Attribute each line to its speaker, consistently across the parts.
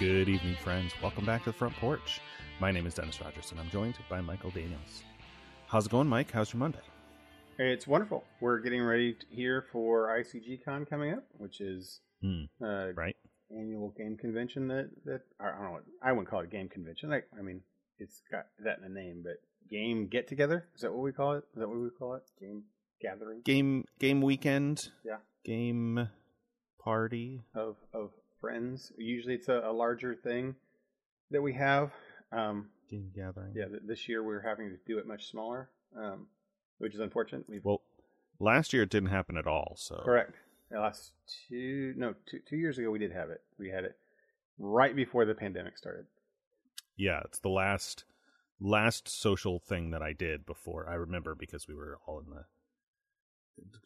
Speaker 1: Good evening, friends. Welcome back to the front porch. My name is Dennis Rogers, and I'm joined by Michael Daniels. How's it going, Mike? How's your Monday?
Speaker 2: It's wonderful. We're getting ready here for ICG Con coming up, which is
Speaker 1: Hmm,
Speaker 2: uh,
Speaker 1: right?
Speaker 2: annual game convention that that I don't know. I wouldn't call it a game convention. I, I mean, it's got that in the name, but game get together is that what we call it? Is that what we call it? Game gathering
Speaker 1: Game game weekend.
Speaker 2: Yeah.
Speaker 1: Game party.
Speaker 2: of of friends. Usually, it's a, a larger thing that we have. Um,
Speaker 1: Game gathering.
Speaker 2: yeah, th- this year we're having to do it much smaller, um, which is unfortunate. We've
Speaker 1: Well, last year it didn't happen at all. So
Speaker 2: Correct. The last two no two two years ago we did have it. We had it right before the pandemic started.
Speaker 1: Yeah, it's the last last social thing that I did before I remember because we were all in the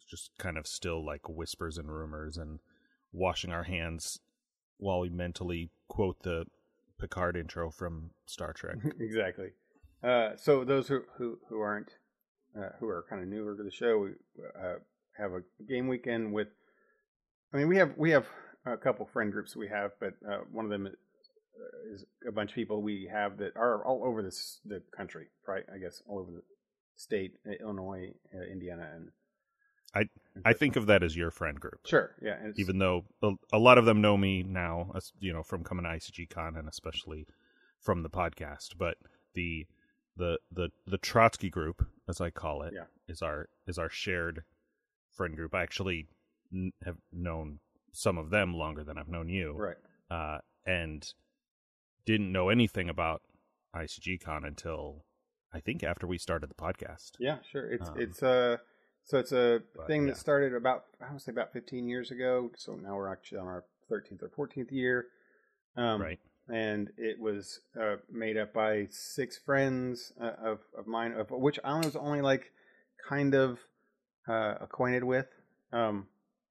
Speaker 1: just kind of still like whispers and rumors and washing our hands while we mentally quote the Picard intro from Star Trek.
Speaker 2: exactly. Uh, so those who who, who aren't uh, who are kind of newer to the show, we uh, have a game weekend with. I mean, we have we have a couple friend groups we have, but uh, one of them is a bunch of people we have that are all over this the country, right? I guess all over the state, uh, Illinois, uh, Indiana, and
Speaker 1: I I think of that as your friend group.
Speaker 2: sure, yeah,
Speaker 1: even though a, a lot of them know me now, as- you know, from coming to ICG Con and especially from the podcast. But the the the the Trotsky group, as I call it,
Speaker 2: Yeah.
Speaker 1: is our is our shared friend group. I actually n- have known some of them longer than I've known you,
Speaker 2: right.
Speaker 1: uh, and didn't know anything about ICG Con until I think after we started the podcast.
Speaker 2: Yeah, sure. It's
Speaker 1: Um,
Speaker 2: it's uh so it's a
Speaker 1: but,
Speaker 2: thing
Speaker 1: yeah.
Speaker 2: that started about I would say about 15 years ago. So now we're actually on our 13th or 14th year. Um,
Speaker 1: right.
Speaker 2: And it was uh, made up by six friends uh, of of mine, of which I was only like kind of uh, acquainted with. Um,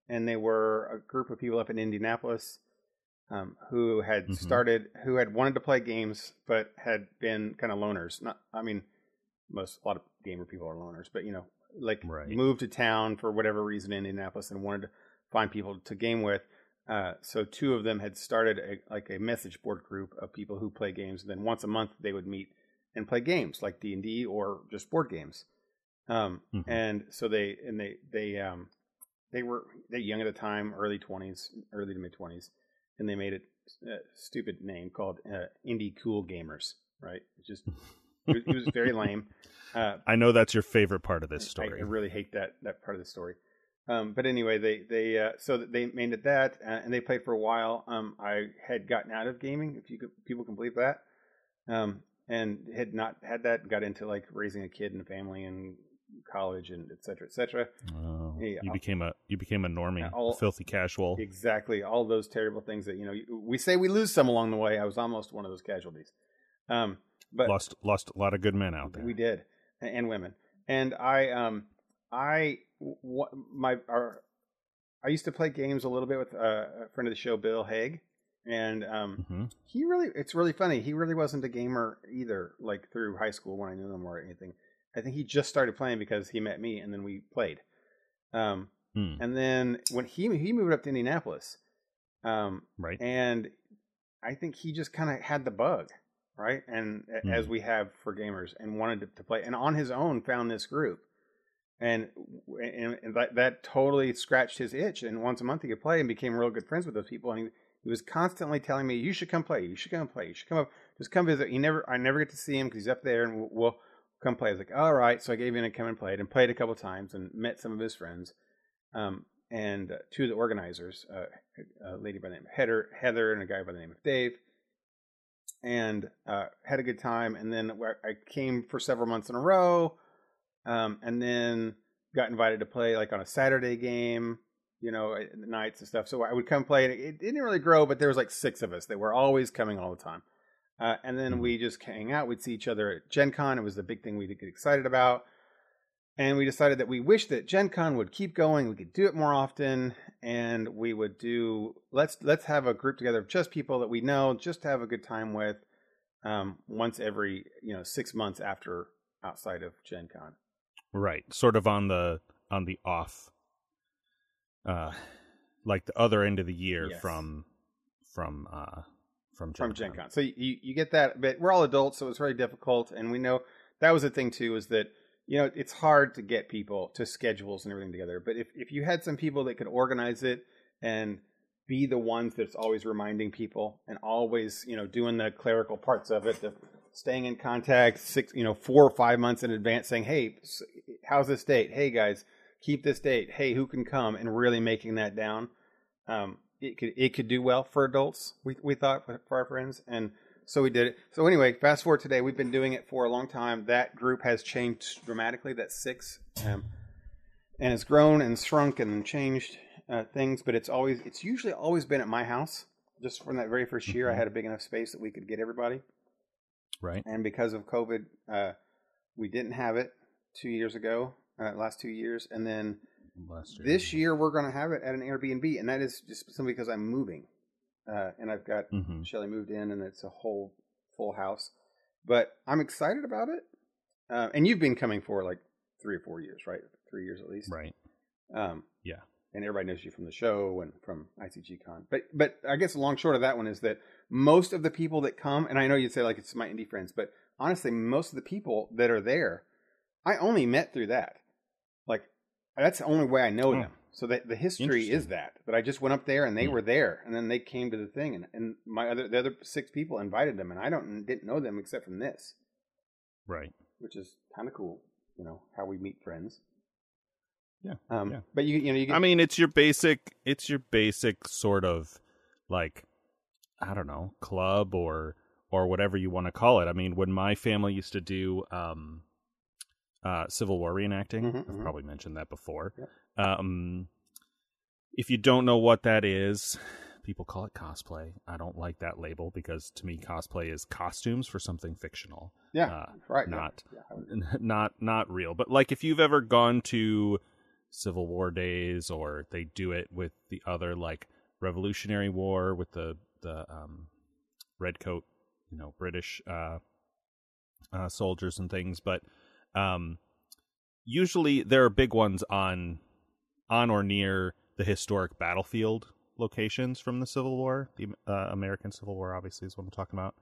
Speaker 2: and they were a group of people up in Indianapolis um, who had
Speaker 1: Mhm.
Speaker 2: started, who had wanted to play games, but had been kind of loners. Not, I mean, most a lot of gamer people are loners, but you know, like
Speaker 1: Right.
Speaker 2: moved to town for whatever reason in Indianapolis and wanted to find people to game with. Uh, so two of them had started a, like a message board group of people who play games, and then once a month they would meet and play games like D and D or just board games. Um,
Speaker 1: Mhm.
Speaker 2: And so they and they they um, they were they young at the time, early twenties, early to mid twenties, and they made it a stupid name called uh, Indie Cool Gamers. Right? Just it, was- it was very lame. Uh,
Speaker 1: I know that's your favorite part of this story.
Speaker 2: I really hate that that part of the story. Um, but anyway, they they uh, so they made it that, uh, and they played for a while. Um, I had gotten out of gaming, if you could, people can believe that, um, and had not had that. Got into like raising a kid and a family and college and et cetera, et cetera.
Speaker 1: Oh,
Speaker 2: Yeah,
Speaker 1: you became a you became a normie,
Speaker 2: Yeah,
Speaker 1: a filthy casual.
Speaker 2: Exactly, all those terrible things that you know. We say we lose some along the way. I was almost one of those casualties. Um, but
Speaker 1: lost lost a lot of good men out there.
Speaker 2: We did, and women. And I, um, I, what my, our, I used to play games a little bit with uh, a friend of the show, Bill Haig, and um,
Speaker 1: Mhm.
Speaker 2: he really, it's really funny. He really wasn't a gamer either, like through high school when I knew him or anything. I think he just started playing because he met me, and then we played. Um,
Speaker 1: Hmm,
Speaker 2: and then when he he moved up to Indianapolis, um,
Speaker 1: right.
Speaker 2: and I think he just kind of had the bug, right? And a- as we have for gamers, and wanted to, to play, and on his own found this group, and and, and that, that totally scratched his itch. And once a month he could play, and became real good friends with those people. And he, he was constantly telling me, "You should come play. You should come play. You should come up. Just come visit." He never, I never get to see him because he's up there, and we'll, we'll come play. I was like, "All right." So I gave in and come and played, and played a couple times, and met some of his friends. Um, and uh, two of the organizers, uh, a lady by the name of Heather, Heather, and a guy by the name of Dave, and uh, had a good time. And then I came for several months in a row, um, and then got invited to play like on a Saturday game, you know, at nights and stuff. So I would come play, and it, it didn't really grow, but there was like six of us that were always coming all the time. Uh, and then
Speaker 1: Mhm.
Speaker 2: we just hang out. We'd see each other at Gen Con. It was the big thing we'd get excited about. And we decided that we wish that Gen Con would keep going. We could do it more often, and we would do let's let's have a group together of just people that we know, just to have a good time with, um, once every you know six months after outside of Gen Con.
Speaker 1: Right. Sort of on the on the off uh like the other end of the year
Speaker 2: Yes.
Speaker 1: from from uh from Gen
Speaker 2: from Gen
Speaker 1: Con.
Speaker 2: Con. So you, you get that, but we're all adults, so it's very difficult. And we know that was the thing too, is that you know it's hard to get people to schedules and everything together. But if if you had some people that could organize it and be the ones that's always reminding people and always you know doing the clerical parts of it, the staying in contact six you know four or five months in advance, saying, hey, how's this date? Hey guys, keep this date. Hey, who can come? And really making that down um, it could it could do well for adults. We we thought for, for our friends, and so we did it. So anyway, fast forward today. We've been doing it for a long time. That group has changed dramatically. That's six, um, and it's grown and shrunk and changed uh, things. But it's always it's usually always been at my house. Just from that very first year, I
Speaker 1: Mhm.
Speaker 2: had a big enough space that we could get everybody.
Speaker 1: right?
Speaker 2: And because of COVID, uh, we didn't have it two years ago. Uh, last two years, and then
Speaker 1: year.
Speaker 2: this year we're going to have it at an Airbnb, and that is just simply because I'm moving, uh, and I've got
Speaker 1: hmm
Speaker 2: Shelly moved in, and it's a whole full house. But I'm excited about it, uh, and you've been coming for like three or four years, right? Three years at least,
Speaker 1: Right.
Speaker 2: Um,
Speaker 1: Yeah.
Speaker 2: And everybody knows you from the show and from ICG Con. But but I guess the long short of that one is that most of the people that come, and I know you'd say like it's my indie friends, but honestly, most of the people that are there, I only met through that. Like that's the only way I know
Speaker 1: Oh.
Speaker 2: them. So that the history is that that I just went up there and they
Speaker 1: Hmm.
Speaker 2: were there, and then they came to the thing, and, and my other the other six people invited them, and I don't didn't know them except from this,
Speaker 1: Right.
Speaker 2: which is kind of cool. You know how we meet friends.
Speaker 1: Yeah,
Speaker 2: Um,
Speaker 1: yeah.
Speaker 2: But you you know you get
Speaker 1: I mean, it's your basic. It's your basic sort of like I don't know club or or whatever you want to call it. I mean, when my family used to do um, uh, Civil War reenacting,
Speaker 2: Mhm,
Speaker 1: I've
Speaker 2: mhm.
Speaker 1: probably mentioned that before.
Speaker 2: Yep.
Speaker 1: Um, if you don't know what that is, people call it cosplay. I don't like that label because to me, cosplay is costumes for something fictional.
Speaker 2: yeah
Speaker 1: uh,
Speaker 2: right
Speaker 1: not
Speaker 2: yeah,
Speaker 1: not not real but like if you've ever gone to civil war days or they do it with the other like revolutionary war with the the um red coat you know british uh uh soldiers and things but um usually there are big ones on on or near the historic battlefield locations from the civil war the uh, american civil war obviously is what i'm talking about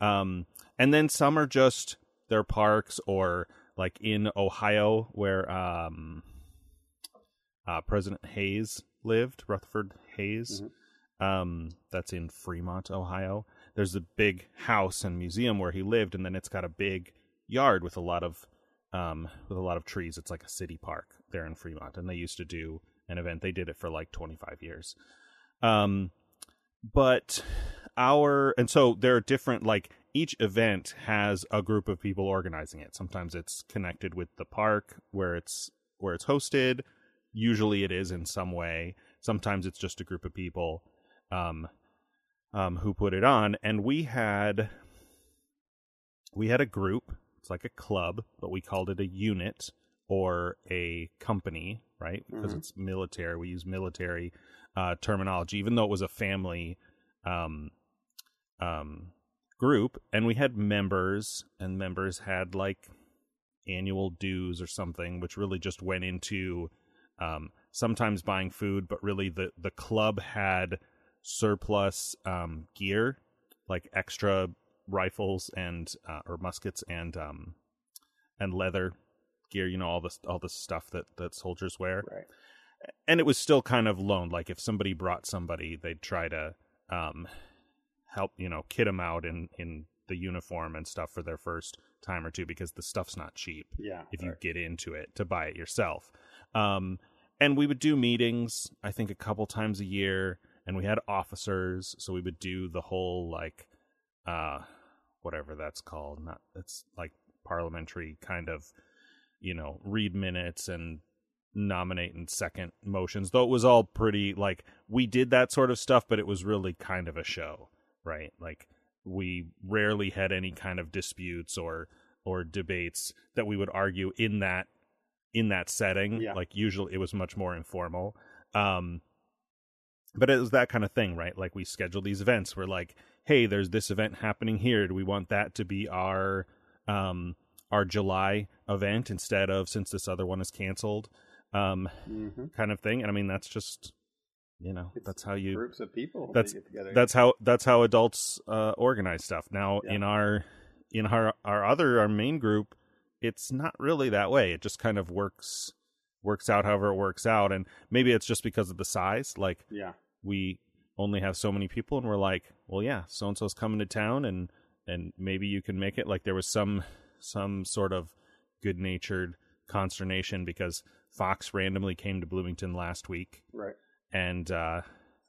Speaker 1: um and then some are just their parks or like in Ohio where um uh President Hayes lived, Rutherford Hayes. Um that's in Fremont, Ohio. There's a big house and museum where he lived and then it's got a big yard with a lot of um with a lot of trees. It's like a city park there in Fremont and they used to do an event. They did it for like 25 years. Um but our and so there are different like each event has a group of people organizing it. Sometimes it's connected with the park where it's where it's hosted. Usually it is in some way. Sometimes it's just a group of people um um who put it on. And we had we had a group. It's like a club but we called it a unit or a company right? Because
Speaker 2: Mhm.
Speaker 1: it's military. We use military uh terminology even though it was a family um um group. And we had members and members had like annual dues or something which really just went into um sometimes buying food but really the the club had surplus um gear like extra rifles and uh, or muskets and um and leather gear you know all this all the stuff that that soldiers wear.
Speaker 2: Right.
Speaker 1: And it was still kind of loaned like if somebody brought somebody they'd try to um help you know kit them out in in the uniform and stuff for their first time or two because the stuff's not cheap
Speaker 2: yeah
Speaker 1: if you get into it to buy it yourself. Um and we would do meetings i think a couple times a year and we had officers so we would do the whole like uh whatever that's called not it's like parliamentary kind of you know read minutes and nominate and second motions though it was all pretty like we did that sort of stuff but it was really kind of a show right? Like we rarely had any kind of disputes or or debates that we would argue in that in that setting.
Speaker 2: Yeah.
Speaker 1: like usually it was much more informal. Um but it was that kind of thing right? Like we schedule these events. We're like hey there's this event happening here. Do we want that to be our um our july event instead of since this other one is canceled um
Speaker 2: Mhm.
Speaker 1: kind of thing and i mean that's just you know
Speaker 2: It's
Speaker 1: that's how you
Speaker 2: groups of people that
Speaker 1: that's
Speaker 2: get together.
Speaker 1: that's how that's how adults uh, organize stuff. Now
Speaker 2: Yeah.
Speaker 1: in our in our our other our main group, it's not really that way. It just kind of works works out however it works out, and maybe it's just because of the size. Like
Speaker 2: yeah.
Speaker 1: we only have so many people, and we're like, well, yeah, so and so's coming to town, and and maybe you can make it. Like there was some some sort of good natured consternation because Fox randomly came to Bloomington last week
Speaker 2: Right.
Speaker 1: and uh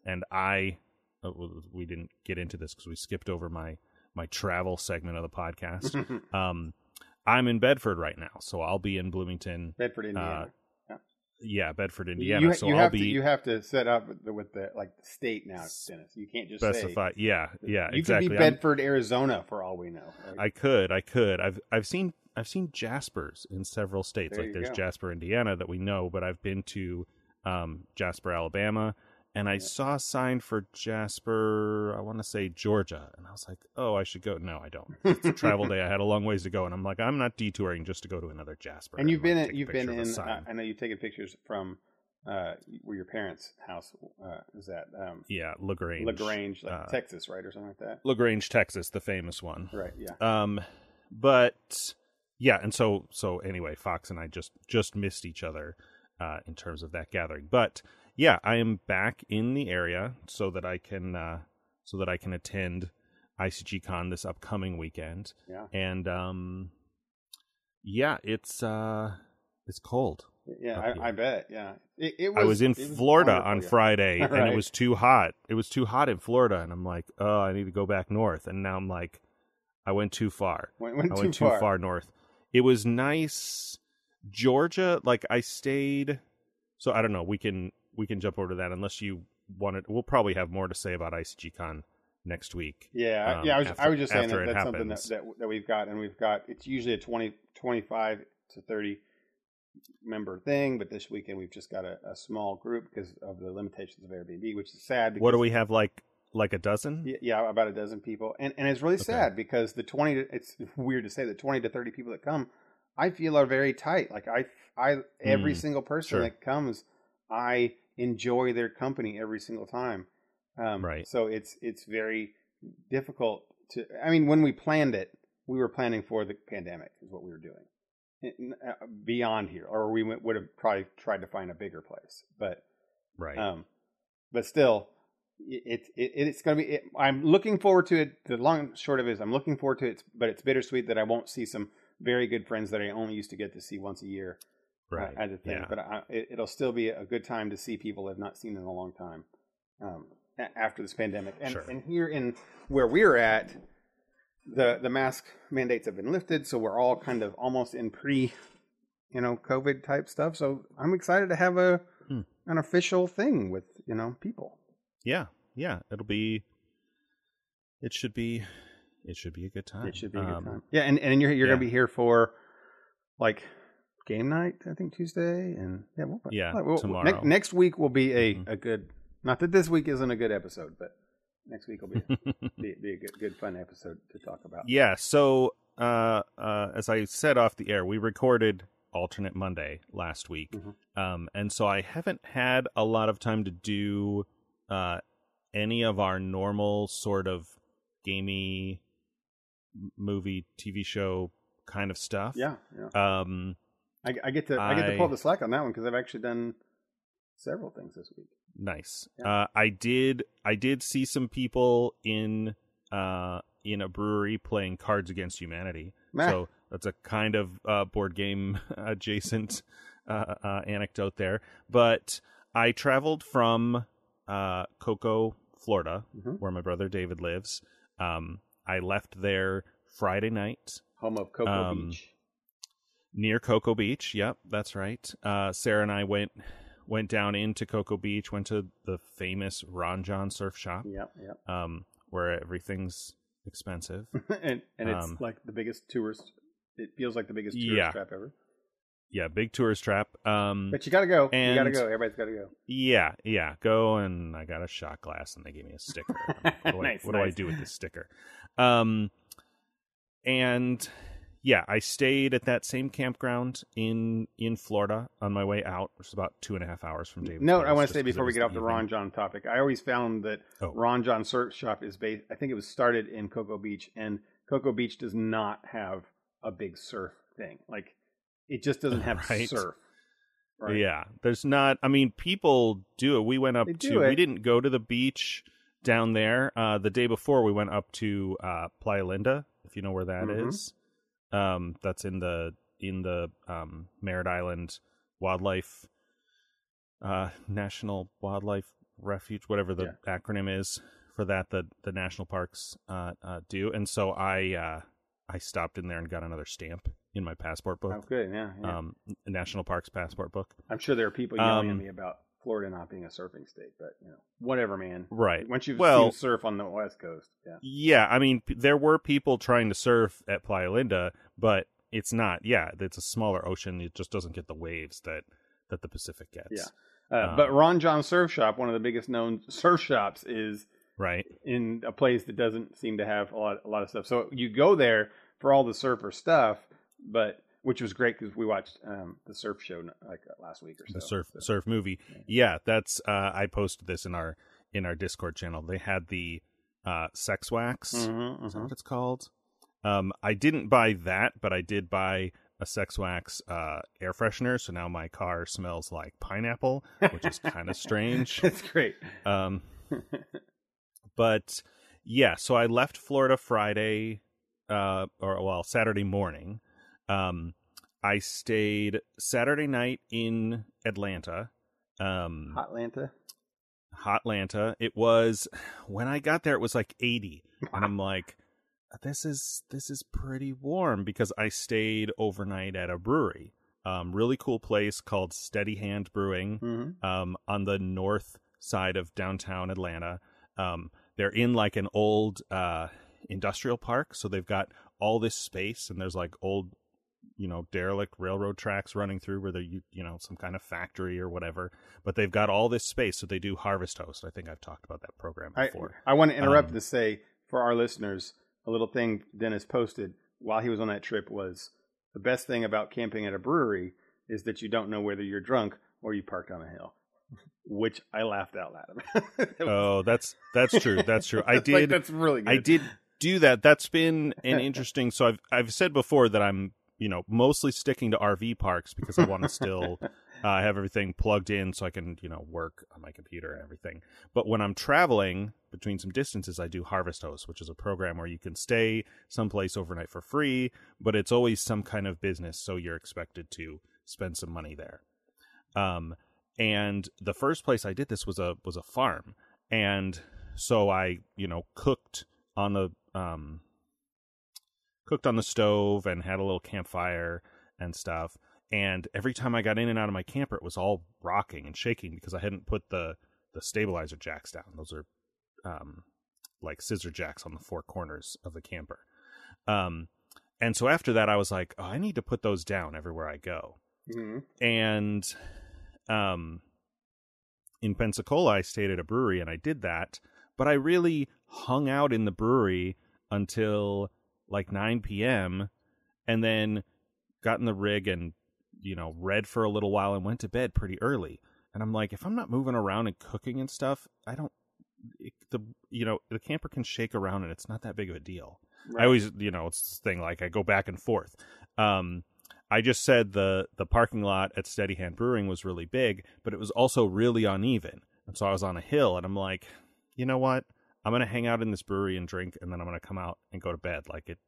Speaker 1: and i uh, we didn't get into this because we skipped over my my travel segment of the podcast um i'm in bedford right now so i'll be in bloomington
Speaker 2: Bedford, Indiana.
Speaker 1: Yeah bedford indiana
Speaker 2: you,
Speaker 1: so
Speaker 2: you
Speaker 1: i'll
Speaker 2: have
Speaker 1: be
Speaker 2: to you have to set up with the, with the like the state now, Dennis. You can't just
Speaker 1: specify yeah
Speaker 2: say
Speaker 1: yeah
Speaker 2: You
Speaker 1: exactly
Speaker 2: could be
Speaker 1: I'm-
Speaker 2: Bedford, Arizona, for all we know. right?
Speaker 1: i could i could i've i've seen i've seen jaspers in several states
Speaker 2: There
Speaker 1: like there's
Speaker 2: go.
Speaker 1: jasper indiana that we know but i've been to um jasper alabama and I saw a sign for Jasper, I want to say Georgia, and I was like, "Oh, I should go." No, I don't. It's a travel day. I had a long ways to go, and I'm like, "I'm not detouring just to go to another Jasper."
Speaker 2: and you've been in, you've been
Speaker 1: picture of a
Speaker 2: in. Uh. I know you've taken pictures from uh, where your parents' house uh, is at. um,
Speaker 1: yeah, Lagrange,
Speaker 2: Lagrange, like
Speaker 1: uh,
Speaker 2: Texas, right, or something like that.
Speaker 1: Lagrange, Texas, the famous one.
Speaker 2: Right. Yeah.
Speaker 1: Um, but yeah, and so so anyway, Fox and I just just missed each other uh, in terms of that gathering. But yeah, I am back in the area so that I can uh, so that I can attend ICG Con this upcoming weekend.
Speaker 2: Yeah.
Speaker 1: And um, yeah, it's uh, it's cold.
Speaker 2: Yeah. I, I bet. Yeah. It, it was,
Speaker 1: I was in
Speaker 2: was
Speaker 1: Florida on
Speaker 2: yeah.
Speaker 1: Friday and it was too hot. It was too hot in Florida and I'm like, "Oh, I need to go back north." And now I'm like, I went too far.
Speaker 2: Went, went
Speaker 1: I
Speaker 2: too
Speaker 1: went
Speaker 2: far.
Speaker 1: too far north. It was nice. Georgia, like I stayed. So I don't know. We can we can jump over to that unless you wanted. We'll probably have more to say about ICGCon next week.
Speaker 2: Yeah,
Speaker 1: um,
Speaker 2: yeah. I was,
Speaker 1: after-
Speaker 2: I was just saying that
Speaker 1: it
Speaker 2: that's something that, that that we've got, and we've got. It's usually a 20, 25 to thirty member thing, but this weekend we've just got a, a small group because of the limitations of Airbnb, which is sad. Because,
Speaker 1: What do we have? Like like a dozen?
Speaker 2: Yeah, yeah, about a dozen people, and and it's really
Speaker 1: Okay.
Speaker 2: sad because the twenty. To, it's weird to say the twenty to thirty people that come, I feel are very tight. Like I, I every
Speaker 1: Mm,
Speaker 2: single person
Speaker 1: sure.
Speaker 2: that comes, I enjoy their company every single time. Um,
Speaker 1: Right.
Speaker 2: So it's it's very difficult to. I mean, when we planned it, we were planning for the pandemic, is what we were doing. Uh, Beyond here, or we went, would have probably tried to find a bigger place, but
Speaker 1: Right.
Speaker 2: um, but still, it, it, it it's going to be. It, I'm looking forward to it. The long short of it is, I'm looking forward to it. But it's bittersweet that I won't see some very good friends that I only used to get to see once a year
Speaker 1: right.
Speaker 2: as a thing.
Speaker 1: Yeah.
Speaker 2: But I, it, it'll still be a good time to see people I've not seen in a long time um, after this pandemic. And,
Speaker 1: Sure.
Speaker 2: and here in where we're at, the the mask mandates have been lifted, so we're all kind of almost in pre, you know, COVID type stuff. So I'm excited to have a
Speaker 1: Hmm.
Speaker 2: an official thing with you know people.
Speaker 1: Yeah. Yeah. It'll be. It should be. It should be a good time.
Speaker 2: It should be a good
Speaker 1: Um,
Speaker 2: time. Yeah, and, and you're you're
Speaker 1: yeah.
Speaker 2: gonna be here for like game night, I think Tuesday, and yeah, we'll,
Speaker 1: Yeah,
Speaker 2: we'll-
Speaker 1: tomorrow.
Speaker 2: Next, next week will be a,
Speaker 1: Mhm.
Speaker 2: a good. Not that this week isn't a good episode, but next week will be be, be a good good fun episode to talk about.
Speaker 1: yeah. So, uh, uh, as I said off the air, we recorded alternate Monday last week,
Speaker 2: Mhm.
Speaker 1: um, and so I haven't had a lot of time to do uh any of our normal sort of gamey movie, TV show kind of stuff.
Speaker 2: Yeah, yeah.
Speaker 1: Um.
Speaker 2: I, I get to I, get to pull the slack on that one because I've actually done several things this week.
Speaker 1: Nice.
Speaker 2: Yeah.
Speaker 1: Uh, I did. I did see some people in uh in a brewery playing Cards Against Humanity.
Speaker 2: Meh.
Speaker 1: So that's a kind of uh, board game adjacent uh, uh, anecdote there. But I traveled from uh, Cocoa, Florida,
Speaker 2: Mhm.
Speaker 1: where my brother David lives. Um, I left there Friday night
Speaker 2: Home of Cocoa
Speaker 1: Um,
Speaker 2: Beach.
Speaker 1: Near Cocoa Beach. Yep, that's right. Uh, Sarah and I went went down into Cocoa Beach, went to the famous Ron Jon Surf Shop,
Speaker 2: Yep, yep.
Speaker 1: um, where everything's expensive.
Speaker 2: and and it's
Speaker 1: Um,
Speaker 2: like the biggest tourist. It feels like the biggest tourist
Speaker 1: Yeah.
Speaker 2: trap ever.
Speaker 1: yeah, big tourist trap. Um,
Speaker 2: But you got to go. And you got to go. Everybody's got to go.
Speaker 1: yeah, yeah. Go and I got a shot glass and they gave me a sticker. Like, what do,
Speaker 2: Nice,
Speaker 1: I, what do I do with this sticker? Um, and yeah, I stayed at that same campground in in Florida on my way out, which is about two and a half hours from David.
Speaker 2: No, I want to say before we get off the Ron Jon topic, I always found that
Speaker 1: Oh.
Speaker 2: Ron Jon Surf Shop is based. I think it was started in Cocoa Beach, and Cocoa Beach does not have a big surf thing. Like it just doesn't have
Speaker 1: Right.
Speaker 2: surf. Right.
Speaker 1: Yeah, there's not. I mean, people do it. We went up to.
Speaker 2: it.
Speaker 1: We didn't go to the beach down there. Uh, the day before, we went up to uh, Playa Linda, if you know where that is. Um, that's in the in the um, Merritt Island Wildlife uh, National Wildlife Refuge, whatever the acronym is for that. The the national parks uh, uh, do, and so I uh, I stopped in there and got another stamp in my passport book.
Speaker 2: Oh, good. Yeah. yeah.
Speaker 1: Um, national parks passport book.
Speaker 2: I'm sure there are people yelling at
Speaker 1: um,
Speaker 2: me about Florida not being a surfing state, but you know, whatever, man.
Speaker 1: Right.
Speaker 2: Once you've
Speaker 1: Well-
Speaker 2: seen surf on the West Coast, yeah.
Speaker 1: Yeah, I mean, p- there were people trying to surf at Playa Linda, but it's not. Yeah, it's a smaller ocean. It just doesn't get the waves that that the Pacific gets.
Speaker 2: Yeah. Uh,
Speaker 1: Um,
Speaker 2: but Ron Jon Surf Shop, one of the biggest known surf shops, is
Speaker 1: Right.
Speaker 2: in a place that doesn't seem to have a lot, a lot of stuff. So you go there for all the surfer stuff, but which was great because we watched um, the surf show like uh, last week or so.
Speaker 1: The surf
Speaker 2: So-
Speaker 1: surf movie. Yeah, that's. Uh, I posted this in our in our Discord channel. They had the uh, sex wax.
Speaker 2: Mhm,
Speaker 1: Is that
Speaker 2: mhm.
Speaker 1: what it's called? Um, I didn't buy that, but I did buy a sex wax uh, air freshener. So now my car smells like pineapple, which is kind of strange.
Speaker 2: it's great.
Speaker 1: Um, but yeah, so I left Florida Friday, uh, or well, Saturday morning. Um, I stayed Saturday night in Atlanta. Um,
Speaker 2: Hotlanta.
Speaker 1: Hotlanta. It was when I got there. It was like eighty, and I'm like, this is this is pretty warm because I stayed overnight at a brewery. Um, really cool place called Steady Hand Brewing
Speaker 2: hmm
Speaker 1: um, on the north side of downtown Atlanta. Um, they're in like an old uh, industrial park, so they've got all this space, and there's like old, you know, derelict railroad tracks running through where they're you you know some kind of factory or whatever. But they've got all this space, so they do harvest host. I think I've talked about that program
Speaker 2: I,
Speaker 1: before.
Speaker 2: I want to interrupt
Speaker 1: Um,
Speaker 2: to say for our listeners, a little thing Dennis posted while he was on that trip was the best thing about camping at a brewery is that you don't know whether you're drunk or you parked on a hill, which I laughed out loud about.
Speaker 1: oh, that's that's true. That's true. I
Speaker 2: It's like,
Speaker 1: did.
Speaker 2: that's really good.
Speaker 1: I did do that. That's been an interesting. So I've I've said before that I'm you know mostly sticking to RV parks because I want to still uh, have everything plugged in so I can you know work on my computer and everything. But when I'm traveling between some distances, I do Harvest Host, which is a program where you can stay someplace overnight for free, but it's always some kind of business, so you're expected to spend some money there. Um, and the first place I did this was a was a farm, and so I you know cooked on the um cooked on the stove and had a little campfire and stuff. And every time I got in and out of my camper, it was all rocking and shaking because I hadn't put the the stabilizer jacks down. Those are um, like scissor jacks on the four corners of the camper. Um, and so after that, I was like, oh, I need to put those down everywhere I go
Speaker 2: Mhm.
Speaker 1: and um in Pensacola I stayed at a brewery and I did that, but I really hung out in the brewery until like 9 p.m. and then got in the rig and you know read for a little while and went to bed pretty early. And I'm like, if I'm not moving around and cooking and stuff, I don't. It, the you know the camper can shake around and it's not that big of a deal.
Speaker 2: Right.
Speaker 1: I always, you know, it's this thing like I go back and forth. Um, I just said the the parking lot at Steady Hand Brewing was really big, but it was also really uneven. And so I was on a hill, and I'm like, you know what? I'm gonna hang out in this brewery and drink, and then I'm gonna come out and go to bed. Like it,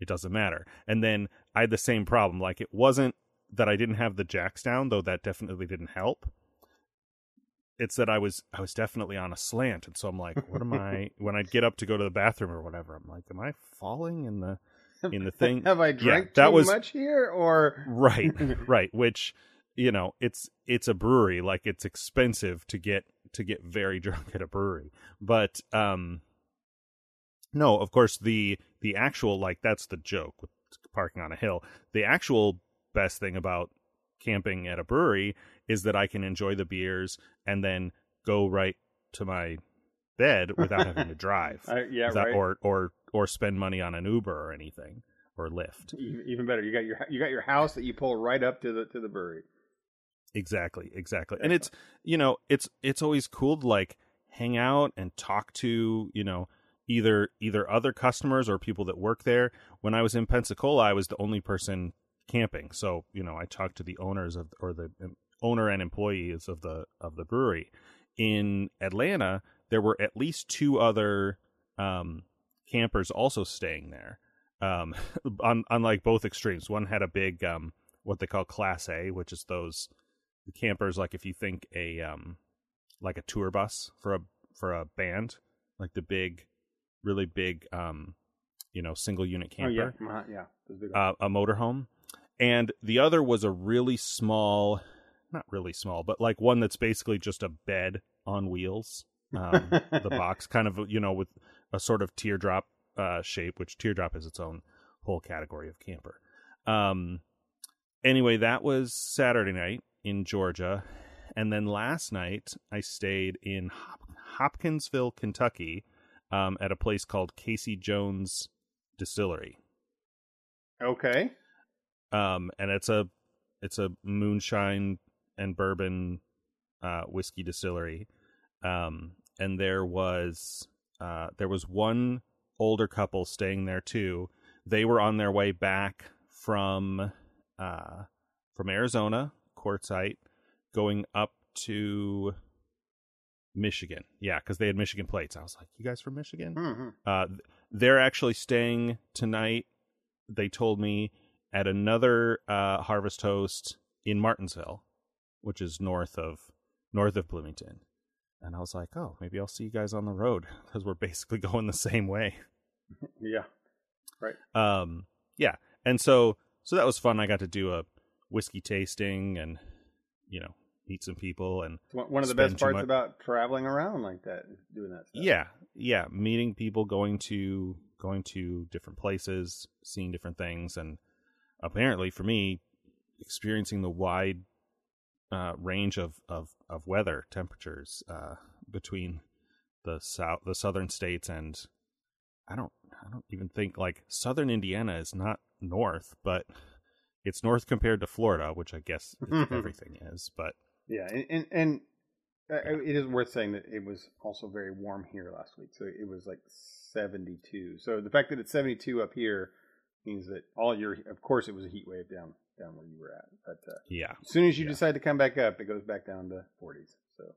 Speaker 1: it doesn't matter. And then I had the same problem. Like it wasn't that I didn't have the jacks down, though that definitely didn't help. It's that I was I was definitely on a slant, and so I'm like, what am I? When I'd get up to go to the bathroom or whatever, I'm like, am I falling in the in the thing?
Speaker 2: Have I drank
Speaker 1: that
Speaker 2: too
Speaker 1: was-
Speaker 2: much here, or
Speaker 1: right right which you know it's it's a brewery like it's expensive to get to get very drunk at a brewery but um no of course the the actual like that's the joke with parking on a hill the actual best thing about camping at a brewery is that i can enjoy the beers and then go right to my bed without having to drive
Speaker 2: I, yeah,
Speaker 1: without-
Speaker 2: right?
Speaker 1: or or or spend money on an uber or anything or Lyft.
Speaker 2: Even better, you got your you got your house that you pull right up to the to the brewery.
Speaker 1: Exactly, exactly. And it's you know it's it's always cool to like hang out and talk to you know either either other customers or people that work there. When I was in Pensacola, I was the only person camping, so you know I talked to the owners of or the owner and employees of the of the brewery. In Atlanta, there were at least two other um, campers also staying there. Um, on on like both extremes. One had a big um, what they call Class A, which is those campers like if you think a um, like a tour bus for a for a band, like the big, really big um, you know, single unit camper.
Speaker 2: Oh, yeah, yeah,
Speaker 1: uh, a motorhome, and the other was a really small, not really small, but like one that's basically just a bed on wheels. Um, the box, kind of you know, with a sort of teardrop uh, shape, which teardrop is its own whole category of camper. Um, anyway, that was Saturday night in Georgia, and then last night I stayed in Hop- Hopkinsville, Kentucky, um, at a place called Casey Jones Distillery.
Speaker 2: Okay.
Speaker 1: Um, and it's a it's a moonshine and bourbon uh, whiskey distillery. Um, and there was uh, there was one older couple staying there too. They were on their way back from uh, from Arizona, Quartzsite, going up to Michigan. Yeah, because they had Michigan plates. I was like, "You guys from Michigan?"
Speaker 2: Mm-hmm.
Speaker 1: Uh, they're actually staying tonight. They told me at another uh, Harvest Host in Martinsville, which is north of north of Bloomington. And I was like, "Oh, maybe I'll see you guys on the road because we're basically going the same way."
Speaker 2: yeah, right.
Speaker 1: Um, yeah, and so so that was fun. I got to do a whiskey tasting and you know meet some people and
Speaker 2: one of the best parts much... about traveling around like that doing that stuff.
Speaker 1: yeah yeah meeting people going to going to different places seeing different things and apparently for me experiencing the wide uh, range of, of, of weather temperatures uh, between the south the southern states and I don't I don't even think like southern Indiana is not north but it's north compared to Florida which I guess everything is but
Speaker 2: yeah, and and, and uh, it is worth saying that it was also very warm here last week. So it was like 72. So the fact that it's 72 up here means that all your, of course, it was a heat wave down down where you were at. But uh,
Speaker 1: yeah,
Speaker 2: as soon as you
Speaker 1: yeah.
Speaker 2: decide to come back up, it goes back down to 40s. So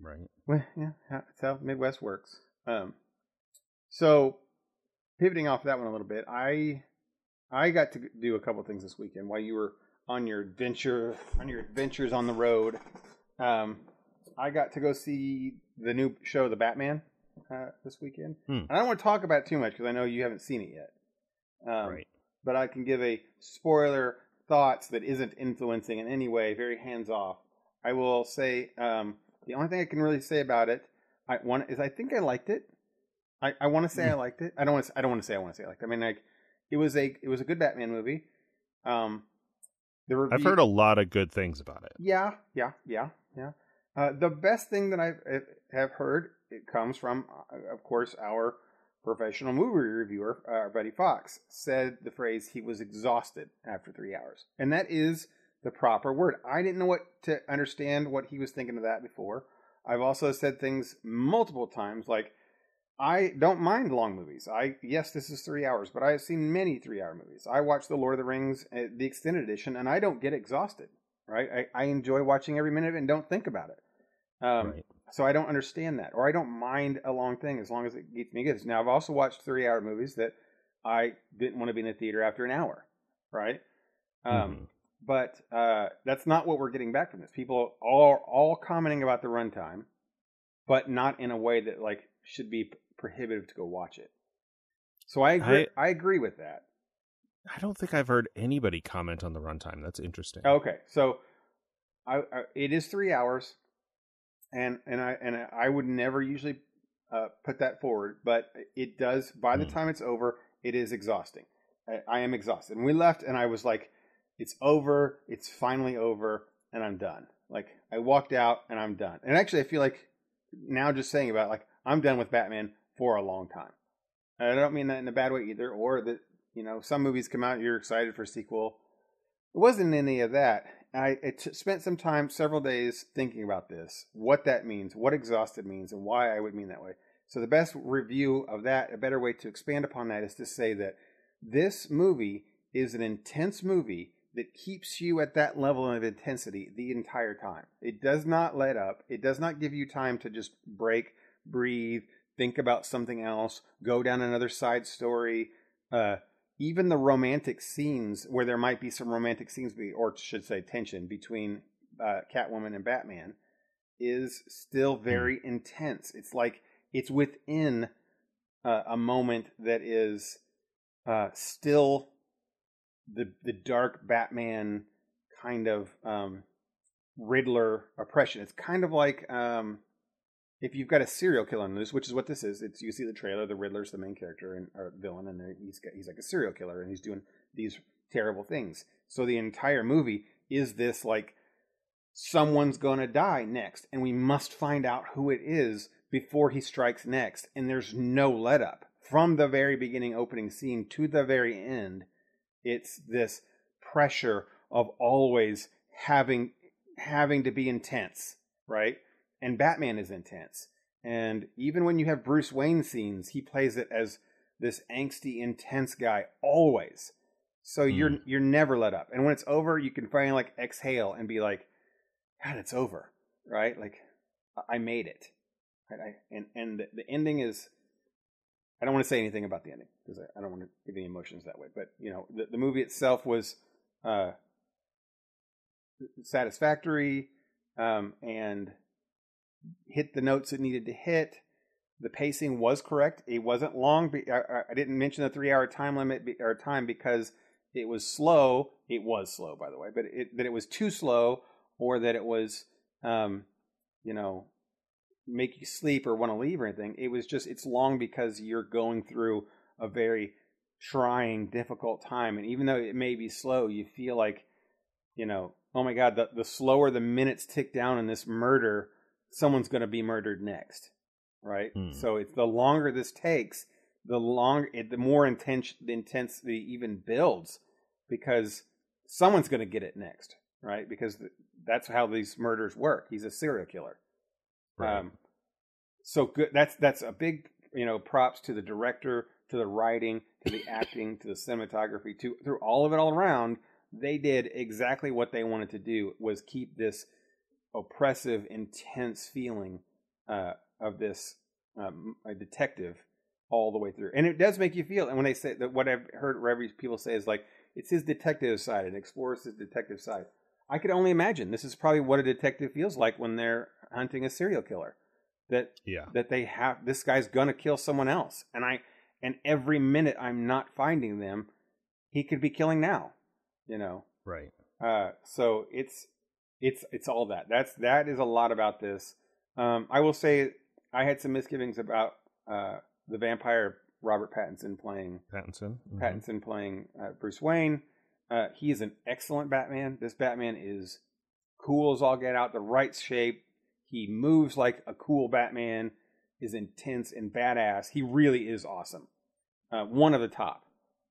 Speaker 1: right,
Speaker 2: well, yeah, that's how Midwest works. Um, so pivoting off that one a little bit, I I got to do a couple things this weekend while you were on your adventure on your adventures on the road. Um, I got to go see the new show, The Batman, uh, this weekend.
Speaker 1: Hmm.
Speaker 2: I don't want to talk about it too much because I know you haven't seen it yet. Um,
Speaker 1: right.
Speaker 2: But I can give a spoiler thoughts that isn't influencing in any way, very hands off. I will say um, the only thing I can really say about it, I want is I think I liked it. I, I want to say I hmm. liked it. I don't want. I don't want to say I want to say I liked it. I mean, like it was a it was a good Batman movie. Um,
Speaker 1: the review, I've heard a lot of good things about it.
Speaker 2: Yeah, yeah, yeah, yeah. Uh, the best thing that I eh, have heard it comes from, uh, of course, our professional movie reviewer, uh, Buddy Fox, said the phrase he was exhausted after three hours, and that is the proper word. I didn't know what to understand what he was thinking of that before. I've also said things multiple times like I don't mind long movies. I yes, this is three hours, but I have seen many three-hour movies. I watch The Lord of the Rings, uh, the extended edition, and I don't get exhausted. Right? I, I enjoy watching every minute and don't think about it. Um, right. So I don't understand that, or I don't mind a long thing as long as it keeps me good. Now I've also watched three-hour movies that I didn't want to be in the theater after an hour. Right? Um, mm-hmm. But uh, that's not what we're getting back from this. People are all commenting about the runtime, but not in a way that like should be prohibitive to go watch it. So I agree. I, I agree with that.
Speaker 1: I don't think I've heard anybody comment on the runtime. That's interesting.
Speaker 2: Okay, so I, I, it is three hours, and and I and I would never usually uh, put that forward, but it does. By the mm. time it's over, it is exhausting. I, I am exhausted. And we left, and I was like, "It's over. It's finally over, and I'm done." Like I walked out, and I'm done. And actually, I feel like now just saying about it, like I'm done with Batman for a long time. And I don't mean that in a bad way either, or that You know, some movies come out, you're excited for a sequel. It wasn't any of that. I spent some time, several days, thinking about this, what that means, what exhausted means, and why I would mean that way. So the best review of that, a better way to expand upon that, is to say that this movie is an intense movie that keeps you at that level of intensity the entire time. It does not let up. It does not give you time to just break, breathe, think about something else, go down another side story. Uh, even the romantic scenes where there might be some romantic scenes, be, or should say tension between uh, Catwoman and Batman, is still very mm. intense. It's like it's within uh, a moment that is uh, still the the dark Batman kind of um, Riddler oppression. It's kind of like um, if you've got a serial killer in this, which is what this is. It's you see the trailer. The Riddler's the main character and or villain, and he's got, he's like a serial killer, and he's doing these terrible things. So the entire movie is this like someone's to die next, and we must find out who it is before he strikes next. And there's no let up from the very beginning opening scene to the very end it's this pressure of always having having to be intense, right? And Batman is intense. And even when you have Bruce Wayne scenes, he plays it as this angsty, intense guy always. So mm. you're you're never let up. And when it's over, you can finally like exhale and be like, God, it's over, right? Like I made it. Right? I, and and the ending is I don't want to say anything about the ending because I, I, don't want to give any emotions that way. But you know, the, the movie itself was uh, satisfactory um, and hit the notes it needed to hit. The pacing was correct. It wasn't long. I, didn't mention the three-hour time limit or time because it was slow. It was slow, by the way, but it, that it was too slow or that it was, um, you know, make you sleep or want to leave or anything. It was just it's long because you're going through a very trying, difficult time, and even though it may be slow, you feel like you know, oh my god, the the slower the minutes tick down in this murder, someone's going to be murdered next, right? Hmm. So it's the longer this takes, the longer it, the more intense the intensity even builds because someone's going to get it next, right? Because that's how these murders work. He's a serial killer. Right. Um, so good. That's that's a big you know props to the director, to the writing, to the acting, to the cinematography, to through all of it all around. They did exactly what they wanted to do was keep this oppressive, intense feeling uh, of this um, a detective all the way through, and it does make you feel. And when they say that, what I've heard people say is like it's his detective side and explores his detective side. I could only imagine this is probably what a detective feels like when they're hunting a serial killer. That
Speaker 1: yeah.
Speaker 2: that they have this guy's gonna kill someone else, and I and every minute I'm not finding them, he could be killing now. You know.
Speaker 1: Right.
Speaker 2: Uh, so it's it's it's all that. That's that is a lot about this. Um, I will say I had some misgivings about uh, the vampire Robert Pattinson playing
Speaker 1: Pattinson.
Speaker 2: Mm-hmm. Pattinson playing uh, Bruce Wayne. Uh, he is an excellent Batman. This Batman is cool as all get out, the right shape, he moves like a cool Batman, is intense and badass. He really is awesome. Uh, one of the top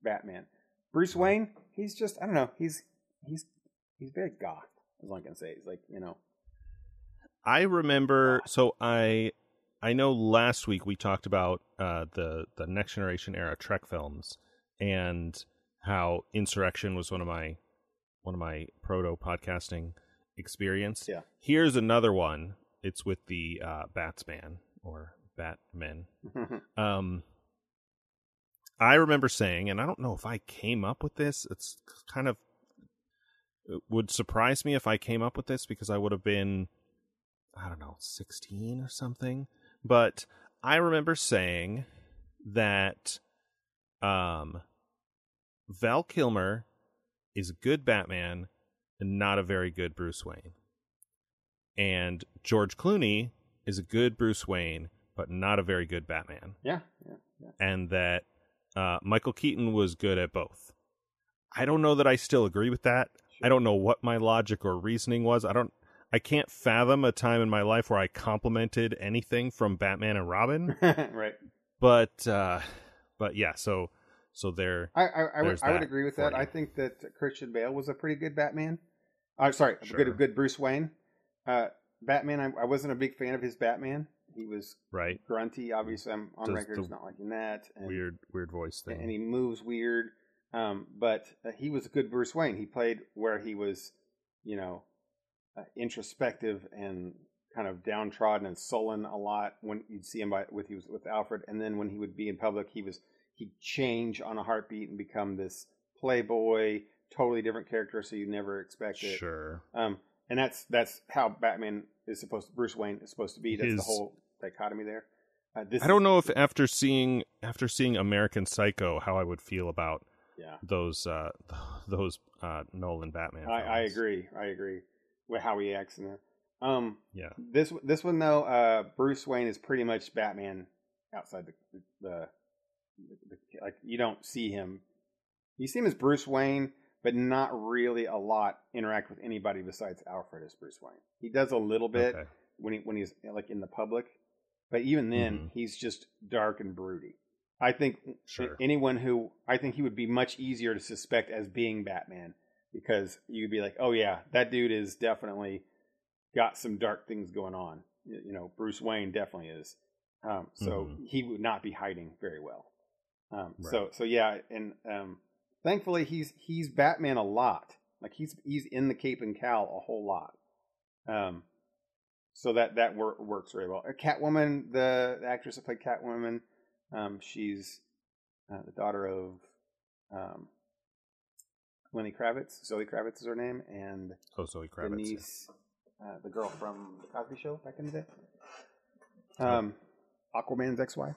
Speaker 2: Batman. Bruce Wayne, he's just I don't know. He's he's he's very goth. As I can say, he's like you know.
Speaker 1: I remember. So I I know last week we talked about uh, the the next generation era Trek films and how Insurrection was one of my one of my proto podcasting experience.
Speaker 2: Yeah.
Speaker 1: Here's another one it's with the uh, Batsman or Batman. um, I remember saying, and I don't know if I came up with this. It's kind of would surprise me if I came up with this because I would have been, I don't know, sixteen or something. But I remember saying that um, Val Kilmer is a good Batman and not a very good Bruce Wayne and George Clooney is a good Bruce Wayne, but not a very good Batman.
Speaker 2: Yeah, yeah, yeah.
Speaker 1: And that uh, Michael Keaton was good at both. I don't know that I still agree with that. I don't know what my logic or reasoning was. I don't. I can't fathom a time in my life where I complimented anything from Batman and Robin.
Speaker 2: right.
Speaker 1: But uh, but yeah. So So they're
Speaker 2: I I, I would I would agree with that.
Speaker 1: you.
Speaker 2: I think that Christian Bale was a pretty good Batman. Uh, sorry, a
Speaker 1: Sure.
Speaker 2: good good Bruce Wayne. Uh, Batman. I, I wasn't a big fan of his Batman. He was
Speaker 1: right
Speaker 2: grunty. Obviously, I'm on
Speaker 1: Does
Speaker 2: record as not liking that. And,
Speaker 1: weird weird voice thing.
Speaker 2: and he moves weird. Um, but uh, he was a good Bruce Wayne. He played where he was, you know, uh, introspective and kind of downtrodden and sullen a lot when you'd see him by, with he was with Alfred, and then when he would be in public, he was he'd change on a heartbeat and become this playboy, totally different character, so you never expect it.
Speaker 1: sure.
Speaker 2: Um, and that's that's how Batman is supposed to, Bruce Wayne is supposed to be. That's the whole dichotomy there. Uh, this
Speaker 1: I don't
Speaker 2: is-
Speaker 1: know if after seeing after seeing American Psycho, how I would feel about
Speaker 2: Yeah.
Speaker 1: those uh those uh Nolan Batman.
Speaker 2: I, I agree. I agree with how he acts in there. Um,
Speaker 1: Yeah.
Speaker 2: this this one though, uh, Bruce Wayne is pretty much Batman outside the, the, the, the like you don't see him. You see him as Bruce Wayne, but not really a lot interact with anybody besides Alfred as Bruce Wayne. He does a little bit
Speaker 1: Okay.
Speaker 2: when he when he's like in the public, but even then
Speaker 1: Mhm.
Speaker 2: he's just dark and broody. I think
Speaker 1: Sure.
Speaker 2: anyone who I think he would be much easier to suspect as being Batman because you'd be like, oh yeah, that dude is definitely got some dark things going on. You know, Bruce Wayne definitely is. Um, so
Speaker 1: Mhm.
Speaker 2: he would not be hiding very well. Um, So
Speaker 1: Right.
Speaker 2: so yeah, and um, thankfully he's he's Batman a lot. Like he's he's in the cape and cowl a whole lot. Um, so that that wor- works very well. Uh, Catwoman, the, the actress that played Catwoman, um, she's uh, the daughter of um, Lenny Kravitz. Zoe Kravitz is her name, and
Speaker 1: Oh, Zoe Kravitz. yeah.
Speaker 2: Denise, uh, the girl from the Cosby Show back in the day. Um, Aquaman's ex-wife.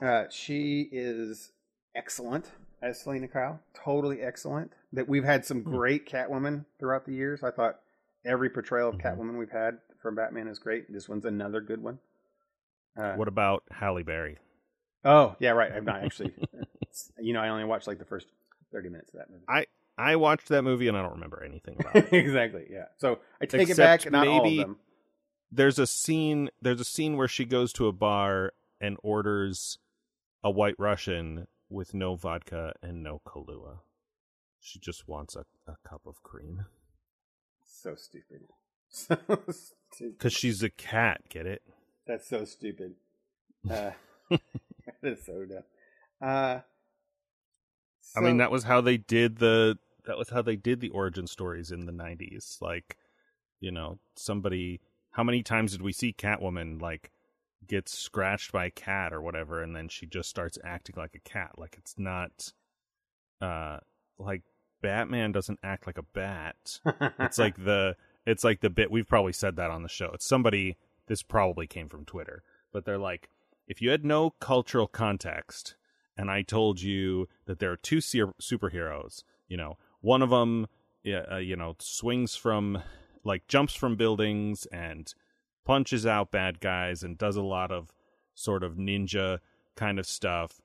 Speaker 2: Uh, she is excellent as Selina Kyle. Totally excellent. That we've had some
Speaker 1: Hmm.
Speaker 2: great Catwoman throughout the years. I thought every portrayal of
Speaker 1: Mhm.
Speaker 2: Catwoman we've had from Batman is great. This one's another good one. Uh,
Speaker 1: What about Halle Berry?
Speaker 2: Oh, yeah, right. I've not actually. you know, I only watched like the first thirty minutes of that movie.
Speaker 1: I I watched that movie and I don't remember anything about it.
Speaker 2: exactly. Yeah. So I take
Speaker 1: Except
Speaker 2: it back. Not all of
Speaker 1: maybe-
Speaker 2: them.
Speaker 1: there's a scene there's a scene where she goes to a bar and orders a white Russian with no vodka and no Kahlua. She just wants a, a cup of cream.
Speaker 2: So stupid. So stupid.
Speaker 1: Because she's a cat, get it?
Speaker 2: That's so stupid. Uh, that is so. Uh,
Speaker 1: I mean that was how they did the that was how they did the origin stories in the 90s. Like, you know, somebody how many times did we see Catwoman like gets scratched by a cat or whatever and then she just starts acting like a cat like it's not uh like Batman doesn't act like a bat. It's like the it's like the bit we've probably said that on the show. It's somebody this probably came from Twitter, but they're like if you had no cultural context and I told you that there are two ser- superheroes, you know, one of them uh, you know swings from like jumps from buildings and punches out bad guys and does a lot of sort of ninja kind of stuff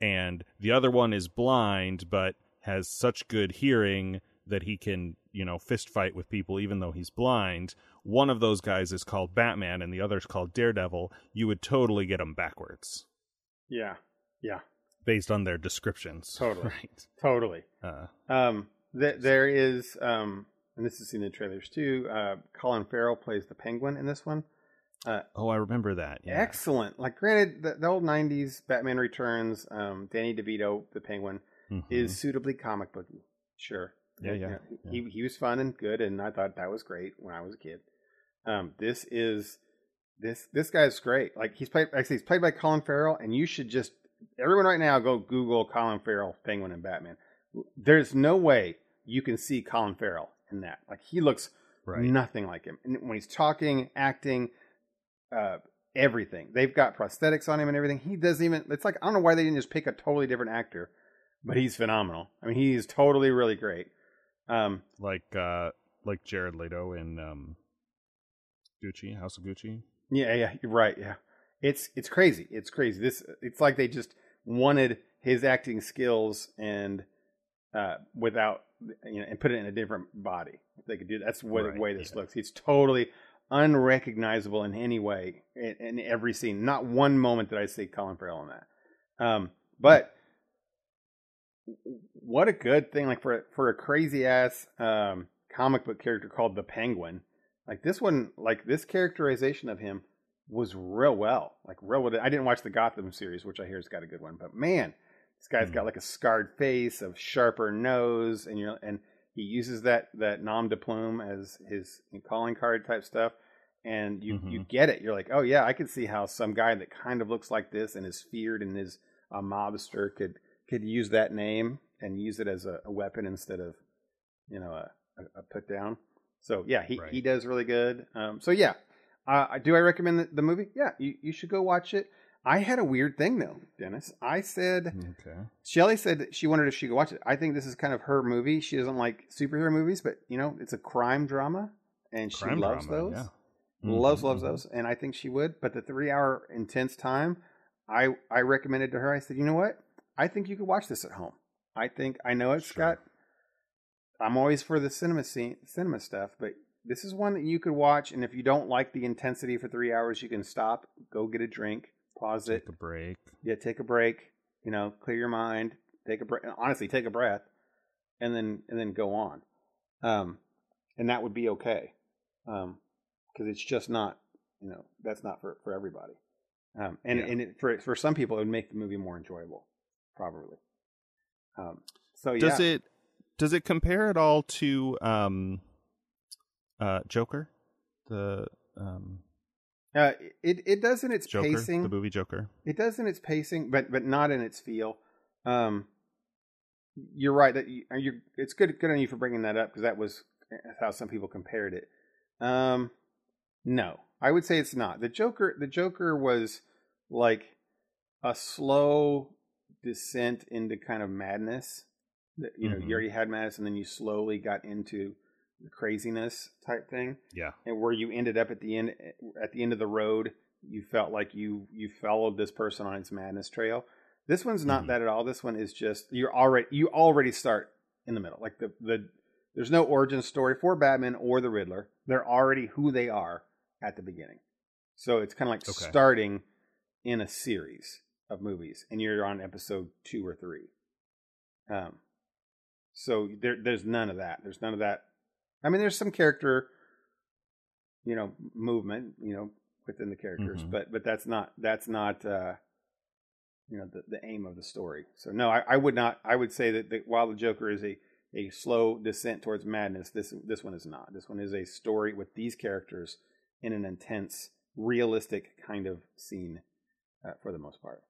Speaker 1: and the other one is blind but has such good hearing that he can you know fist fight with people even though he's blind one of those guys is called batman and the other's called daredevil you would totally get them backwards
Speaker 2: yeah, yeah,
Speaker 1: based on their descriptions
Speaker 2: Totally.
Speaker 1: right
Speaker 2: totally.
Speaker 1: uh,
Speaker 2: Um, th- there is, um, and this is seen in the trailers too. Uh, Colin Farrell plays the Penguin in this one.
Speaker 1: Uh, oh i remember that yeah
Speaker 2: Excellent. Like, granted, the, the old '90s Batman Returns, um, Danny DeVito, the Penguin,
Speaker 1: Mhm.
Speaker 2: is suitably comic booky. Sure.
Speaker 1: Yeah, yeah,
Speaker 2: He he was fun and good, and I thought that was great when I was a kid. Um, this is this this guy's great. Like he's played actually he's played by Colin Farrell, and you should just everyone right now go Google Colin Farrell Penguin and Batman. There's no way you can see Colin Farrell in that. Like he looks
Speaker 1: right
Speaker 2: nothing like him. And when he's talking, acting, uh, everything. They've got prosthetics on him and everything. He doesn't even. It's like I don't know why they didn't just pick a totally different actor, but he's phenomenal. I mean, he's totally really great. Um,
Speaker 1: like uh like jared leto in um gucci house of gucci
Speaker 2: yeah, yeah, you're right. Yeah, it's it's crazy. It's crazy. This it's like they just wanted his acting skills and uh, without you know and put it in a different body. If they could do that. that's what
Speaker 1: Right,
Speaker 2: the way this
Speaker 1: yeah.
Speaker 2: looks. It's totally unrecognizable in any way in, in every scene. Not one moment did I see Colin Farrell in that. Um, but what a good thing! Like for for a crazy ass um, comic book character called the Penguin, like this one, like this characterization of him was real well, like real well. I didn't watch the Gotham series, which I hear has got a good one, but man, this guy's
Speaker 1: Mhm.
Speaker 2: got like a scarred face, a sharper nose, and you know, and he uses that that nom de plume as his calling card type stuff. And you you
Speaker 1: Mhm.
Speaker 2: get it. You're like, oh yeah, I can see how some guy that kind of looks like this and is feared and is a mobster could could use that name and use it as a, a weapon instead of you know a, a, a put down. So yeah, he
Speaker 1: Right.
Speaker 2: he does really good. Um, so yeah, uh, do I recommend the, the movie? Yeah, you you should go watch it. I had a weird thing though, Dennis. I said
Speaker 1: Okay.
Speaker 2: Shelly said she wanted if she could watch it. I think this is kind of her movie. She doesn't like superhero movies, but you know, it's a crime drama, and she
Speaker 1: Crime
Speaker 2: loves
Speaker 1: drama,
Speaker 2: those.
Speaker 1: yeah.
Speaker 2: Loves
Speaker 1: Mhm,
Speaker 2: loves
Speaker 1: mhm.
Speaker 2: those, and I think she would. But the three hour intense time, I I recommended to her. I said, you know what? I think you could watch this at home. I think I know it's
Speaker 1: Sure.
Speaker 2: got. I'm always for the cinema scene, cinema stuff, but this is one that you could watch. And if you don't like the intensity for three hours, you can stop, go get a drink, pause it,
Speaker 1: Take a break.
Speaker 2: yeah, take a break. You know, clear your mind. Take a breath. Honestly, take a breath, and then and then go on. Um, and that would be okay, um, because it's just not. You know, that's not for for everybody. Um, and
Speaker 1: Yeah.
Speaker 2: and it, for for some people, it would make the movie more enjoyable, probably. Um, so yeah,
Speaker 1: Does it does it compare at all to um uh Joker? The um
Speaker 2: uh, it it does in its
Speaker 1: Joker,
Speaker 2: pacing.
Speaker 1: the movie Joker.
Speaker 2: It does in its pacing, but but not in its feel. Um, you're right that you, you're. It's good good on you for bringing that up because that was how some people compared it. Um, no, I would say it's not. The Joker. The Joker was like a slow descent into kind of madness. That you know,
Speaker 1: Mhm.
Speaker 2: you already had madness, and then you slowly got into the craziness type thing
Speaker 1: Yeah.
Speaker 2: and where you ended up at the end at the end of the road you felt like you you followed this person on its madness trail this one's not
Speaker 1: Mhm.
Speaker 2: that at all this one is just you're already you already start in the middle like the the there's no origin story for batman or the riddler they're already who they are at the beginning so it's kind of like
Speaker 1: Okay.
Speaker 2: starting in a series of movies and you're on episode two or three um so there there's none of that there's none of that I mean, there's some character, you know, movement, you know, within the characters,
Speaker 1: Mhm.
Speaker 2: but but that's not that's not uh, you know the the aim of the story. So no, I, I would not. I would say that, that while the Joker is a a slow descent towards madness, this this one is not. This one is a story with these characters in an intense, realistic kind of scene uh, for the most part.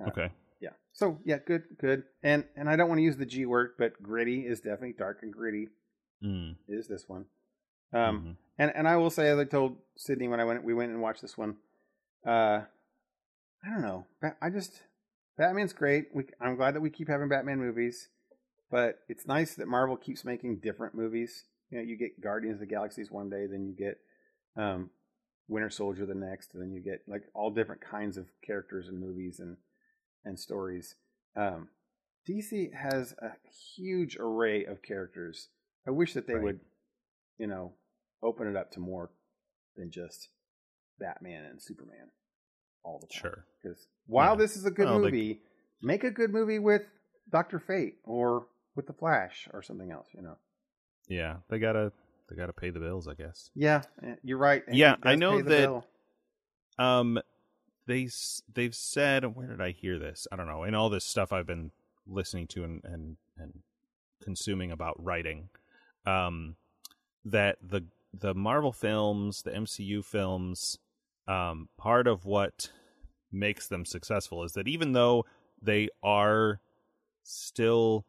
Speaker 2: Uh,
Speaker 1: Okay.
Speaker 2: Yeah. So yeah, good, good. And and I don't want to use the G word, but gritty is definitely dark and gritty
Speaker 1: Mm.
Speaker 2: is this one. Um,
Speaker 1: Mhm.
Speaker 2: and and I will say, as I told Sydney when I went, we went and watched this one. Uh, I don't know. I just Batman's great. We, I'm glad that we keep having Batman movies, but it's nice that Marvel keeps making different movies. You know, you get Guardians of the Galaxies one day, then you get um, Winter Soldier the next, and then you get like all different kinds of characters and movies and and stories. Um, DC has a huge array of characters. I wish that they
Speaker 1: Right.
Speaker 2: would, you know, open it up to more than just Batman and Superman all the time.
Speaker 1: Sure.
Speaker 2: Because while
Speaker 1: Yeah.
Speaker 2: this is a good movie, make a good movie with Doctor Fate or with the Flash or something else. You know.
Speaker 1: Yeah, they gotta they gotta pay the bills, I guess.
Speaker 2: Yeah, eh, you're right. and
Speaker 1: Yeah, I know that-
Speaker 2: bill.
Speaker 1: Um, they they've said where did I hear this? I don't know. In all this stuff I've been listening to and and and consuming about writing, um, that the the Marvel films, the MCU films, um, part of what makes them successful is that even though they are still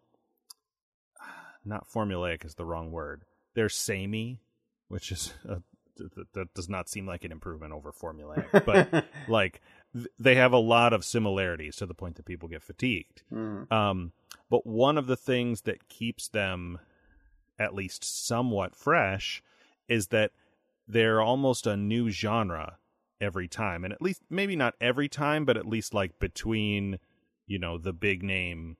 Speaker 1: not formulaic is the wrong word. They're samey, which is a, that, that does not seem like an improvement over formulaic, but like th- they have a lot of similarities to the point that people get fatigued.
Speaker 2: Mm,
Speaker 1: Um, but one of the things that keeps them at least somewhat fresh is that they're almost a new genre every time. And at least, maybe not every time, but at least like between, you know, the big name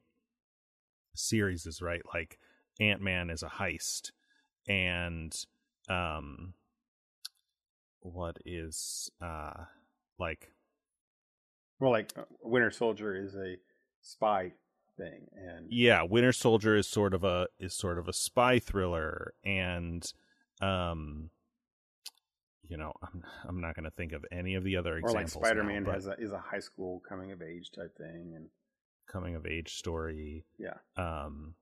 Speaker 1: series is right. Like Ant Man is a heist. And, um, what is, uh, like,
Speaker 2: well, like uh, Winter Soldier is a spy thing. And
Speaker 1: yeah, Winter Soldier is sort of a is sort of a spy thriller, and um, you know, I'm I'm not going to think of any of the other examples or
Speaker 2: like Spider Man
Speaker 1: now,
Speaker 2: has a, is a high school coming of age type thing, and
Speaker 1: coming of age story.
Speaker 2: yeah,
Speaker 1: Um,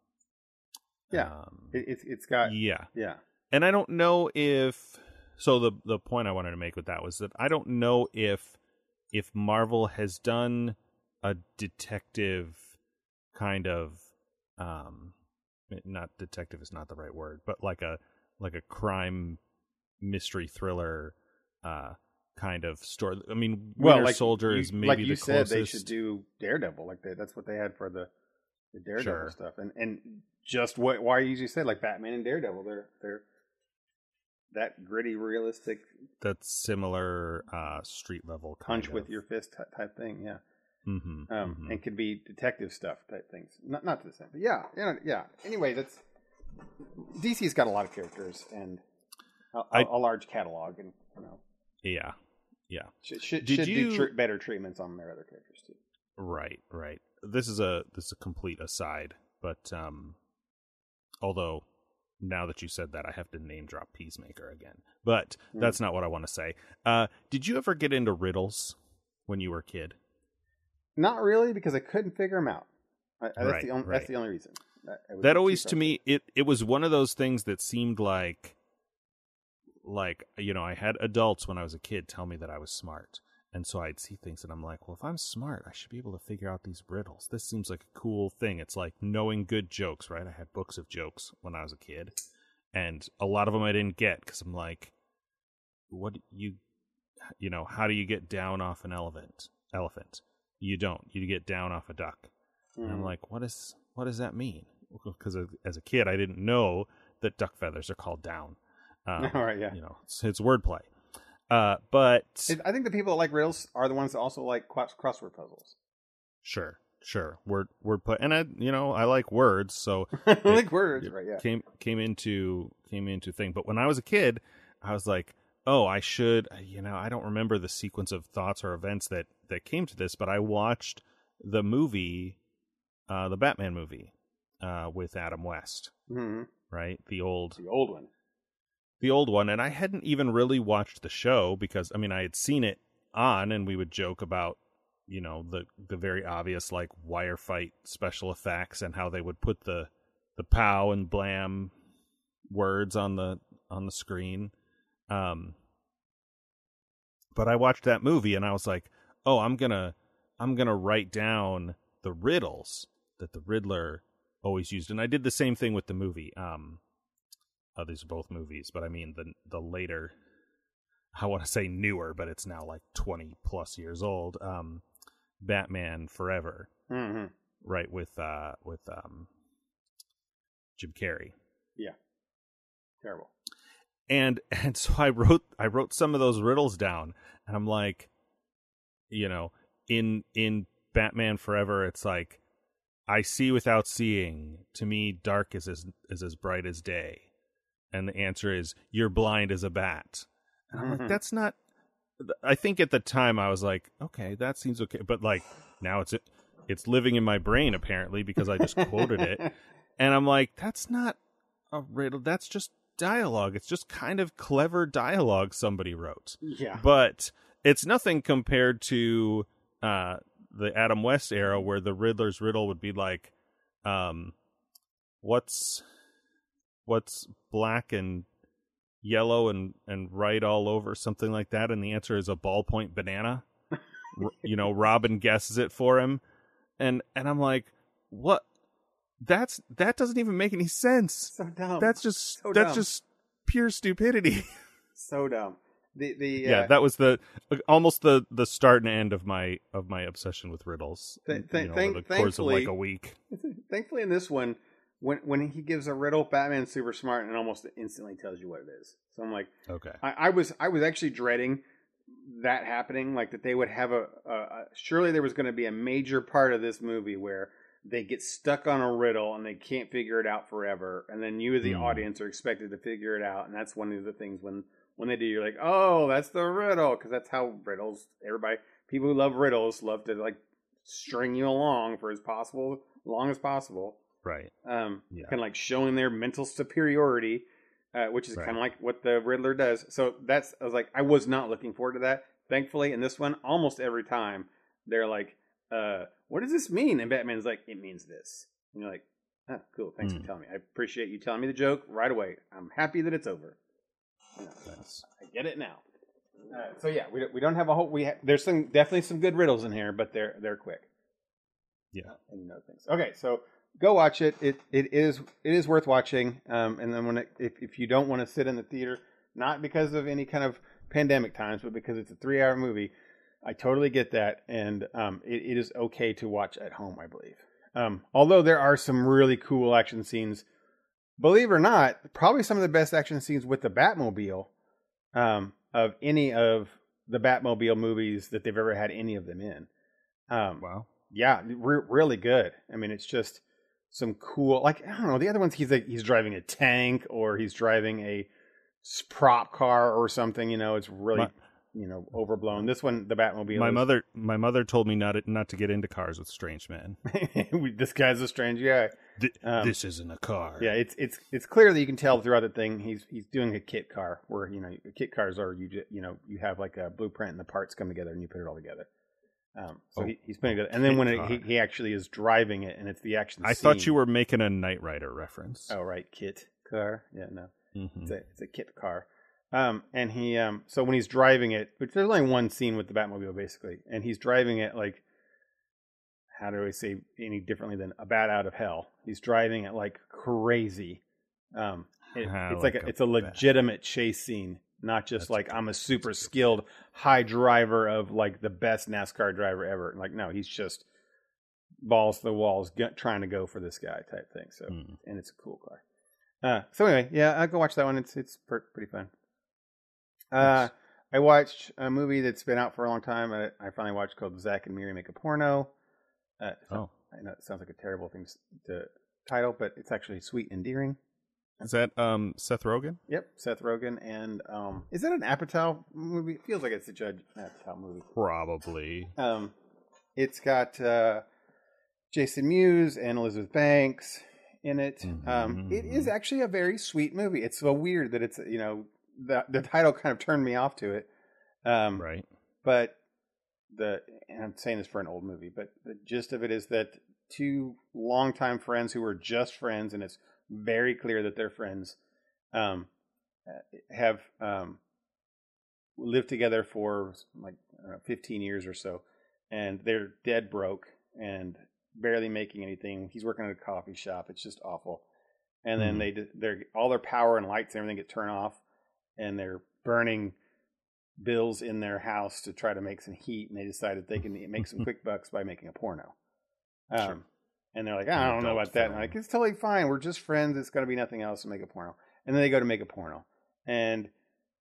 Speaker 2: Yeah.
Speaker 1: um,
Speaker 2: it, it's it's got
Speaker 1: yeah,
Speaker 2: yeah.
Speaker 1: and I don't know if so. The the point I wanted to make with that was that I don't know if if Marvel has done a detective kind of um not detective is not the right word, but like a like a crime mystery thriller uh kind of story. I mean, Winter
Speaker 2: well, like
Speaker 1: Soldier
Speaker 2: you,
Speaker 1: is maybe
Speaker 2: like you
Speaker 1: the
Speaker 2: said
Speaker 1: closest.
Speaker 2: they should do Daredevil. Like they, that's what they had for the the Daredevil
Speaker 1: Sure.
Speaker 2: stuff, and and just what why you said like Batman and Daredevil. They're they're that gritty, realistic
Speaker 1: That's similar uh street level kind
Speaker 2: punch
Speaker 1: of.
Speaker 2: with your fist type, type thing. Yeah.
Speaker 1: Mhm,
Speaker 2: um,
Speaker 1: mhm.
Speaker 2: and could be detective stuff type things. Not not to the same, but yeah, yeah, yeah. Anyway, that's DC's got a lot of characters and a, a-
Speaker 1: I-
Speaker 2: a large catalog, and you know
Speaker 1: yeah. Yeah.
Speaker 2: should should, should
Speaker 1: you-
Speaker 2: do tr- better treatments on their other characters too.
Speaker 1: Right, right. This is a this is a complete aside, but um although now that you said that I have to name drop Peacemaker again. But
Speaker 2: Hmm.
Speaker 1: that's not what I want to say. Uh did you ever get into riddles when you were a kid?
Speaker 2: Not really, because I couldn't figure them out. I, I- that's
Speaker 1: Right,
Speaker 2: the only
Speaker 1: right.
Speaker 2: that's the only reason. I- I was
Speaker 1: That
Speaker 2: too
Speaker 1: always to
Speaker 2: frustrated.
Speaker 1: me it it was one of those things that seemed like like you know, I had adults when I was a kid tell me that I was smart. And so I'd see things and I'm like, well, if I'm smart, I should be able to figure out these riddles. This seems like a cool thing. It's like knowing good jokes, right? I had books of jokes when I was a kid, and a lot of them I didn't get because I'm like, what you, you know, how do you get down off an elephant? Elephant. You don't. You get down off a duck. And I'm
Speaker 2: Mhm.
Speaker 1: like, what is what does that mean? Because as a kid, I didn't know that duck feathers are called down. Um,
Speaker 2: All right, yeah.
Speaker 1: You know, it's, it's wordplay. Uh, but
Speaker 2: I think the people that like riddles are the ones that also like crossword puzzles.
Speaker 1: sure, sure, word wordplay, and I, you know, I like words, so
Speaker 2: I like words, right? Yeah.
Speaker 1: came came into came into thing. But when I was a kid, I was like, oh, I should, you know, I don't remember the sequence of thoughts or events that that came to this, but I watched the movie, uh, the Batman movie, uh, with Adam West,
Speaker 2: hmm
Speaker 1: right? The old
Speaker 2: The old one.
Speaker 1: The old one, and I hadn't even really watched the show because I mean I had seen it on, and we would joke about you know the the very obvious like wire fight special effects and how they would put the the pow and blam words on the on the screen. Um, but I watched that movie and I was like, oh, I'm gonna I'm gonna write down the riddles that the Riddler always used, and I did the same thing with the movie. Um, Oh, these are both movies, but I mean the the later. I want to say newer, but it's now like twenty plus years old. Um, Batman Forever,
Speaker 2: hmm
Speaker 1: right with uh with um Jim Carrey, Yeah,
Speaker 2: Terrible.
Speaker 1: and and so I wrote I wrote some of those riddles down, and I'm like, you know, in in Batman Forever, it's like, I see without seeing. To me, dark is as is as bright as day, and the answer is you're blind as a bat. And I'm
Speaker 2: Mhm.
Speaker 1: like, that's not. I think at the time I was like, okay, that seems okay, but like now it's it's living in my brain apparently because I just quoted it, and I'm like, that's not a riddle. That's just dialogue. It's just kind of clever dialogue somebody wrote
Speaker 2: yeah.
Speaker 1: but it's nothing compared to uh the Adam West era where the Riddler's riddle would be like um what's what's black and yellow and and right all over something like that and the answer is a ballpoint banana you know Robin guesses it for him and and I'm like what that's that doesn't even make any sense
Speaker 2: so dumb.
Speaker 1: that's just
Speaker 2: so
Speaker 1: that's
Speaker 2: dumb.
Speaker 1: just pure stupidity
Speaker 2: so dumb. The the
Speaker 1: yeah,
Speaker 2: uh,
Speaker 1: that was the almost the the start and end of my of my obsession with riddles.
Speaker 2: Th-
Speaker 1: you know,
Speaker 2: thank-
Speaker 1: over the course of like a week.
Speaker 2: Thankfully, in this one, when when he gives a riddle, Batman's super smart and almost instantly tells you what it is. So I'm like,
Speaker 1: Okay.
Speaker 2: I, I was I was actually dreading that happening, like that they would have a, a, a surely there was going to be a major part of this movie where they get stuck on a riddle and they can't figure it out forever, and then you as the
Speaker 1: Hmm.
Speaker 2: audience are expected to figure it out, and that's one of the things when when they do, you're like, oh, that's the riddle, because that's how riddles. Everybody, people who love riddles, love to like string you along for as possible long as possible.
Speaker 1: Right.
Speaker 2: Um,
Speaker 1: Yeah.
Speaker 2: kind of like showing their mental superiority, uh, which is
Speaker 1: Right.
Speaker 2: kind of like what the Riddler does. So that's I was like, I was not looking forward to that. Thankfully, in this one, almost every time they're like, uh, "What does this mean?" And Batman's like, "It means this." And you're like, "Oh, cool. Thanks
Speaker 1: Hmm.
Speaker 2: for telling me. I appreciate you telling me the joke right away. I'm happy that it's over. You know,
Speaker 1: Nice.
Speaker 2: I get it now." Uh, so yeah, we don't, we don't have a whole. We ha- there's some definitely some good riddles in here, but they're they're quick
Speaker 1: Yeah.
Speaker 2: and you know things. Okay, so go watch it. It it is it is worth watching. Um, and then when it, if if you don't want to sit in the theater, not because of any kind of pandemic times, but because it's a three hour movie, I totally get that, and um, it, it is okay to watch at home. I believe. Um, although there are some really cool action scenes, believe it or not, probably some of the best action scenes with the Batmobile um, of any of the Batmobile movies that they've ever had any of them in. Um,
Speaker 1: Wow.
Speaker 2: yeah, re- really good. I mean, it's just some cool. Like I don't know, the other ones he's like he's driving a tank or he's driving a prop car or something. You know, it's really
Speaker 1: My-
Speaker 2: you know overblown. This one, the Batmobile.
Speaker 1: My
Speaker 2: is-
Speaker 1: mother, my mother told me not to, not to get into cars with strange men.
Speaker 2: This guy's a strange guy.
Speaker 1: Th-
Speaker 2: Um,
Speaker 1: this isn't a car.
Speaker 2: Yeah, it's it's it's clear that you can tell throughout the thing he's he's doing a kit car where you know kit cars are you you know you have like a blueprint and the parts come together and you put it all together. Um, so
Speaker 1: Oh,
Speaker 2: he, he's putting it, and then when it, he, he actually is driving it and it's the action.
Speaker 1: I thought you were making a Knight Rider reference.
Speaker 2: Oh right, kit car. Yeah, no,
Speaker 1: Mhm.
Speaker 2: it's a it's a kit car. Um, and he um, so when he's driving it, which there's only one scene with the Batmobile basically, and he's driving it like, how do I say any differently than a bat out of hell? He's driving it like crazy. Um, it-
Speaker 1: Ah,
Speaker 2: it's like,
Speaker 1: like
Speaker 2: a,
Speaker 1: a
Speaker 2: it's a
Speaker 1: bat.
Speaker 2: legitimate chase scene, not just
Speaker 1: That's
Speaker 2: like. I'm a super skilled high driver of like the best NASCAR driver ever. Like no, he's just balls to the walls, gut, trying to go for this guy type thing. So
Speaker 1: Mm.
Speaker 2: and it's a cool car. Uh, so anyway, yeah, I'll go watch that one. It's it's per- pretty fun. Uh,
Speaker 1: Nice.
Speaker 2: I watched a movie that's been out for a long time. I, I finally watched called Zack and Miri Make a Porno. Uh,
Speaker 1: Oh,
Speaker 2: I know it sounds like a terrible thing to title, but it's actually sweet and endearing.
Speaker 1: Is that um Seth Rogen?
Speaker 2: Yep, Seth Rogen and um, is that an Apatow movie? It feels like it's a Judd Apatow movie.
Speaker 1: Probably.
Speaker 2: Um, it's got uh, Jason Mewes and Elizabeth Banks in it. Um, it is
Speaker 1: Mhm.
Speaker 2: actually a very sweet movie. It's so weird that it's you know the the title kind of turned me off to it. Um,
Speaker 1: Right.
Speaker 2: but the and I'm saying this for an old movie, but the gist of it is that two longtime friends who were just friends, and it's very clear that they're friends, um, uh, have um, lived together for like I know, 15 years or so, and they're dead broke and barely making anything. He's working at a coffee shop. It's just awful. And then
Speaker 1: Mhm.
Speaker 2: they d- they're all their power and lights and everything get turned off, and they're burning bills in their house to try to make some heat. And they decided they can make some quick bucks by making a porno. Um,
Speaker 1: Sure.
Speaker 2: And they're like, I don't know about that. And I'm like, it's totally fine. We're just friends. It's going to be nothing else to make a porno. And then they go to make a porno. And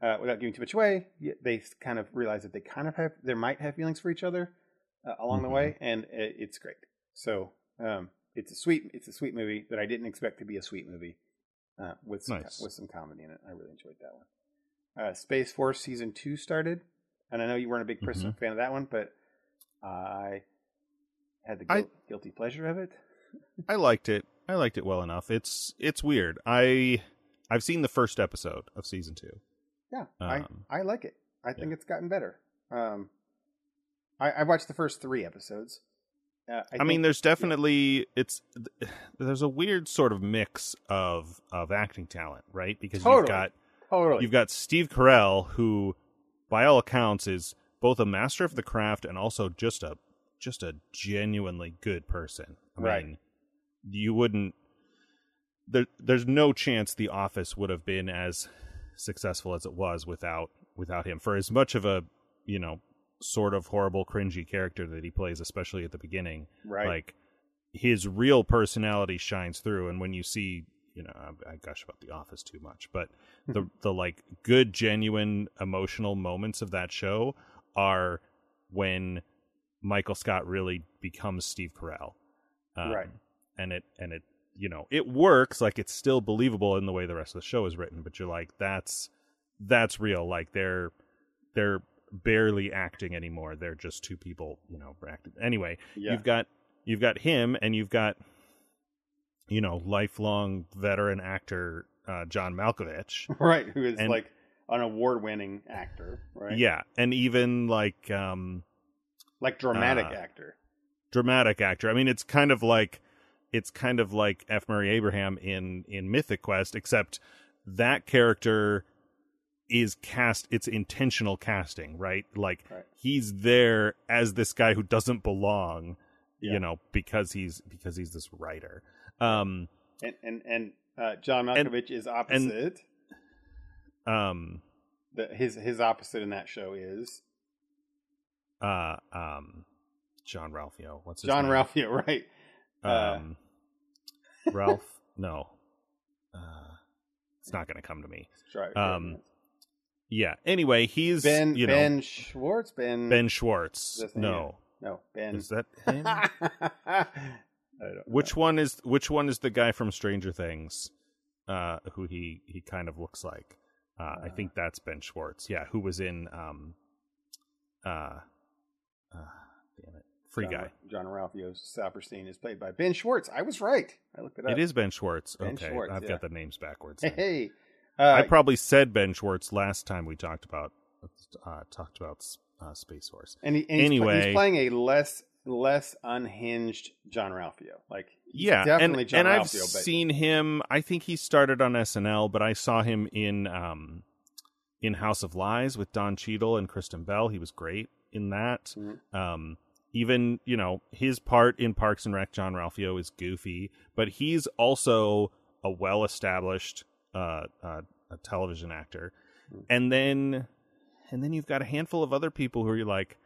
Speaker 2: uh, without giving too much away, they kind of realize that they kind of have, they might have feelings for each other uh, along the
Speaker 1: Mhm.
Speaker 2: way. And it, it's great. So um, it's a sweet, it's a sweet movie that I didn't expect to be a sweet movie uh, with some,
Speaker 1: Nice.
Speaker 2: with some comedy in it. I really enjoyed that one. Uh, Space Force season two started, and I know you weren't a big person fan of that one, but I had the
Speaker 1: I-
Speaker 2: guilty pleasure of it.
Speaker 1: I liked it. I liked it well enough. It's it's weird. I I've seen the first episode of season two.
Speaker 2: Yeah,
Speaker 1: Um,
Speaker 2: I I like it. I think it's gotten better. Um, I, I watched the first three episodes. Uh,
Speaker 1: I, mean, there's definitely it's there's a weird sort of mix of of acting talent, right? Because
Speaker 2: Totally.
Speaker 1: you've got
Speaker 2: totally.
Speaker 1: you've got Steve Carell, who, by all accounts, is both a master of the craft and also just a just a genuinely good person. I
Speaker 2: Right.
Speaker 1: mean, you wouldn't. There, there's no chance The Office would have been as successful as it was without without him. For as much of a you know sort of horrible, cringy character that he plays, especially at the beginning,
Speaker 2: right.
Speaker 1: like his real personality shines through and when you see you know i, I gush about the office too much but the the like good genuine emotional moments of that show are when michael scott really becomes steve carell um,
Speaker 2: Right.
Speaker 1: and it and it you know it works like it's still believable in the way the rest of the show is written but you're like that's that's real like they're they're barely acting anymore they're just two people you know acting anyway
Speaker 2: yeah.
Speaker 1: you've got you've got him and you've got you know, lifelong veteran actor uh, John Malkovich.
Speaker 2: right? Who is
Speaker 1: And-
Speaker 2: like an award-winning actor, right?
Speaker 1: Yeah, and even like um
Speaker 2: like dramatic
Speaker 1: Uh,
Speaker 2: actor.
Speaker 1: dramatic actor. I mean, it's kind of like it's kind of like F. Murray Abraham in in Mythic Quest, except that character is cast. It's intentional casting, right? Like
Speaker 2: Right.
Speaker 1: he's there as this guy who doesn't belong,
Speaker 2: Yeah.
Speaker 1: you know, because he's because he's this writer. Um,
Speaker 2: And and and uh, John Malkovich is opposite.
Speaker 1: um,
Speaker 2: the, his his opposite in that show is
Speaker 1: uh, um, John Ralphio. What's his
Speaker 2: John
Speaker 1: name?
Speaker 2: Ralphio, right? uh,
Speaker 1: Um, Ralph. No, uh, it's not going to come to me.
Speaker 2: Sorry,
Speaker 1: Um, Yeah. Anyway, he's
Speaker 2: Ben
Speaker 1: you know
Speaker 2: Ben Schwartz Ben
Speaker 1: Ben Schwartz. No,
Speaker 2: no Ben
Speaker 1: is that him?
Speaker 2: I don't
Speaker 1: which
Speaker 2: know.
Speaker 1: one is which one is the guy from Stranger Things? Uh, who he he kind of looks like. Uh, I
Speaker 2: Uh.
Speaker 1: think that's Ben Schwartz. Yeah, who was in um, uh, uh damn it, Free
Speaker 2: John,
Speaker 1: Guy.
Speaker 2: John Ralphio Saperstein is played by Ben Schwartz. I was right. I looked it up.
Speaker 1: It is Ben Schwartz.
Speaker 2: Ben
Speaker 1: okay,
Speaker 2: Schwartz,
Speaker 1: I've
Speaker 2: yeah.
Speaker 1: got the names backwards.
Speaker 2: Hey, hey. Uh,
Speaker 1: I probably said Ben Schwartz last time we talked about uh, talked about uh, Space Force.
Speaker 2: and, he, and he's,
Speaker 1: anyway-
Speaker 2: he's playing a less less unhinged John Ralphio. Like he's
Speaker 1: yeah,
Speaker 2: definitely
Speaker 1: and,
Speaker 2: John
Speaker 1: and I've
Speaker 2: but
Speaker 1: seen him. I think he started on SNL, but I saw him in um, in House of Lies with Don Cheadle and Kristen Bell. He was great in that.
Speaker 2: Mhm.
Speaker 1: Um, even you know his part in Parks and Rec, John Ralphio is goofy, but he's also a well established uh, uh, a television actor.
Speaker 2: Mhm.
Speaker 1: And then and then you've got a handful of other people who are like.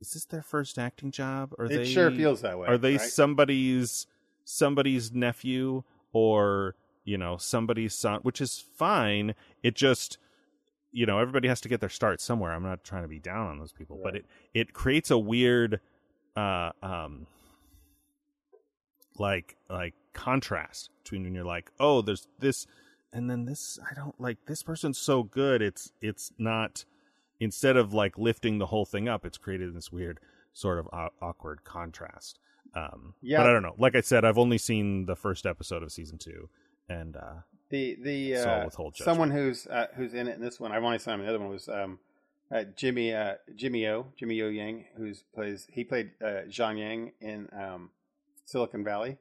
Speaker 1: Is this their first acting job? Or
Speaker 2: it
Speaker 1: they
Speaker 2: sure feels that way.
Speaker 1: are they
Speaker 2: right?
Speaker 1: somebody's somebody's nephew or you know somebody's son which is fine it just you know everybody has to get their start somewhere. I'm not trying to be down on those people but it it creates a weird uh um like like contrast between when you're like oh there's this and then this i don't like this person's so good it's it's not instead of like lifting the whole thing up it's created this weird sort of au- awkward contrast um
Speaker 2: Yeah.
Speaker 1: but i don't know. Like i said i've only seen the first episode of season two and uh
Speaker 2: the the uh, someone who's uh, who's in it in this one. I've only seen him in the other one was um, uh, Jimmy uh, Jimmy O Jimmy O Yang, who's plays he played uh, Zhang Yang in um, Silicon Valley.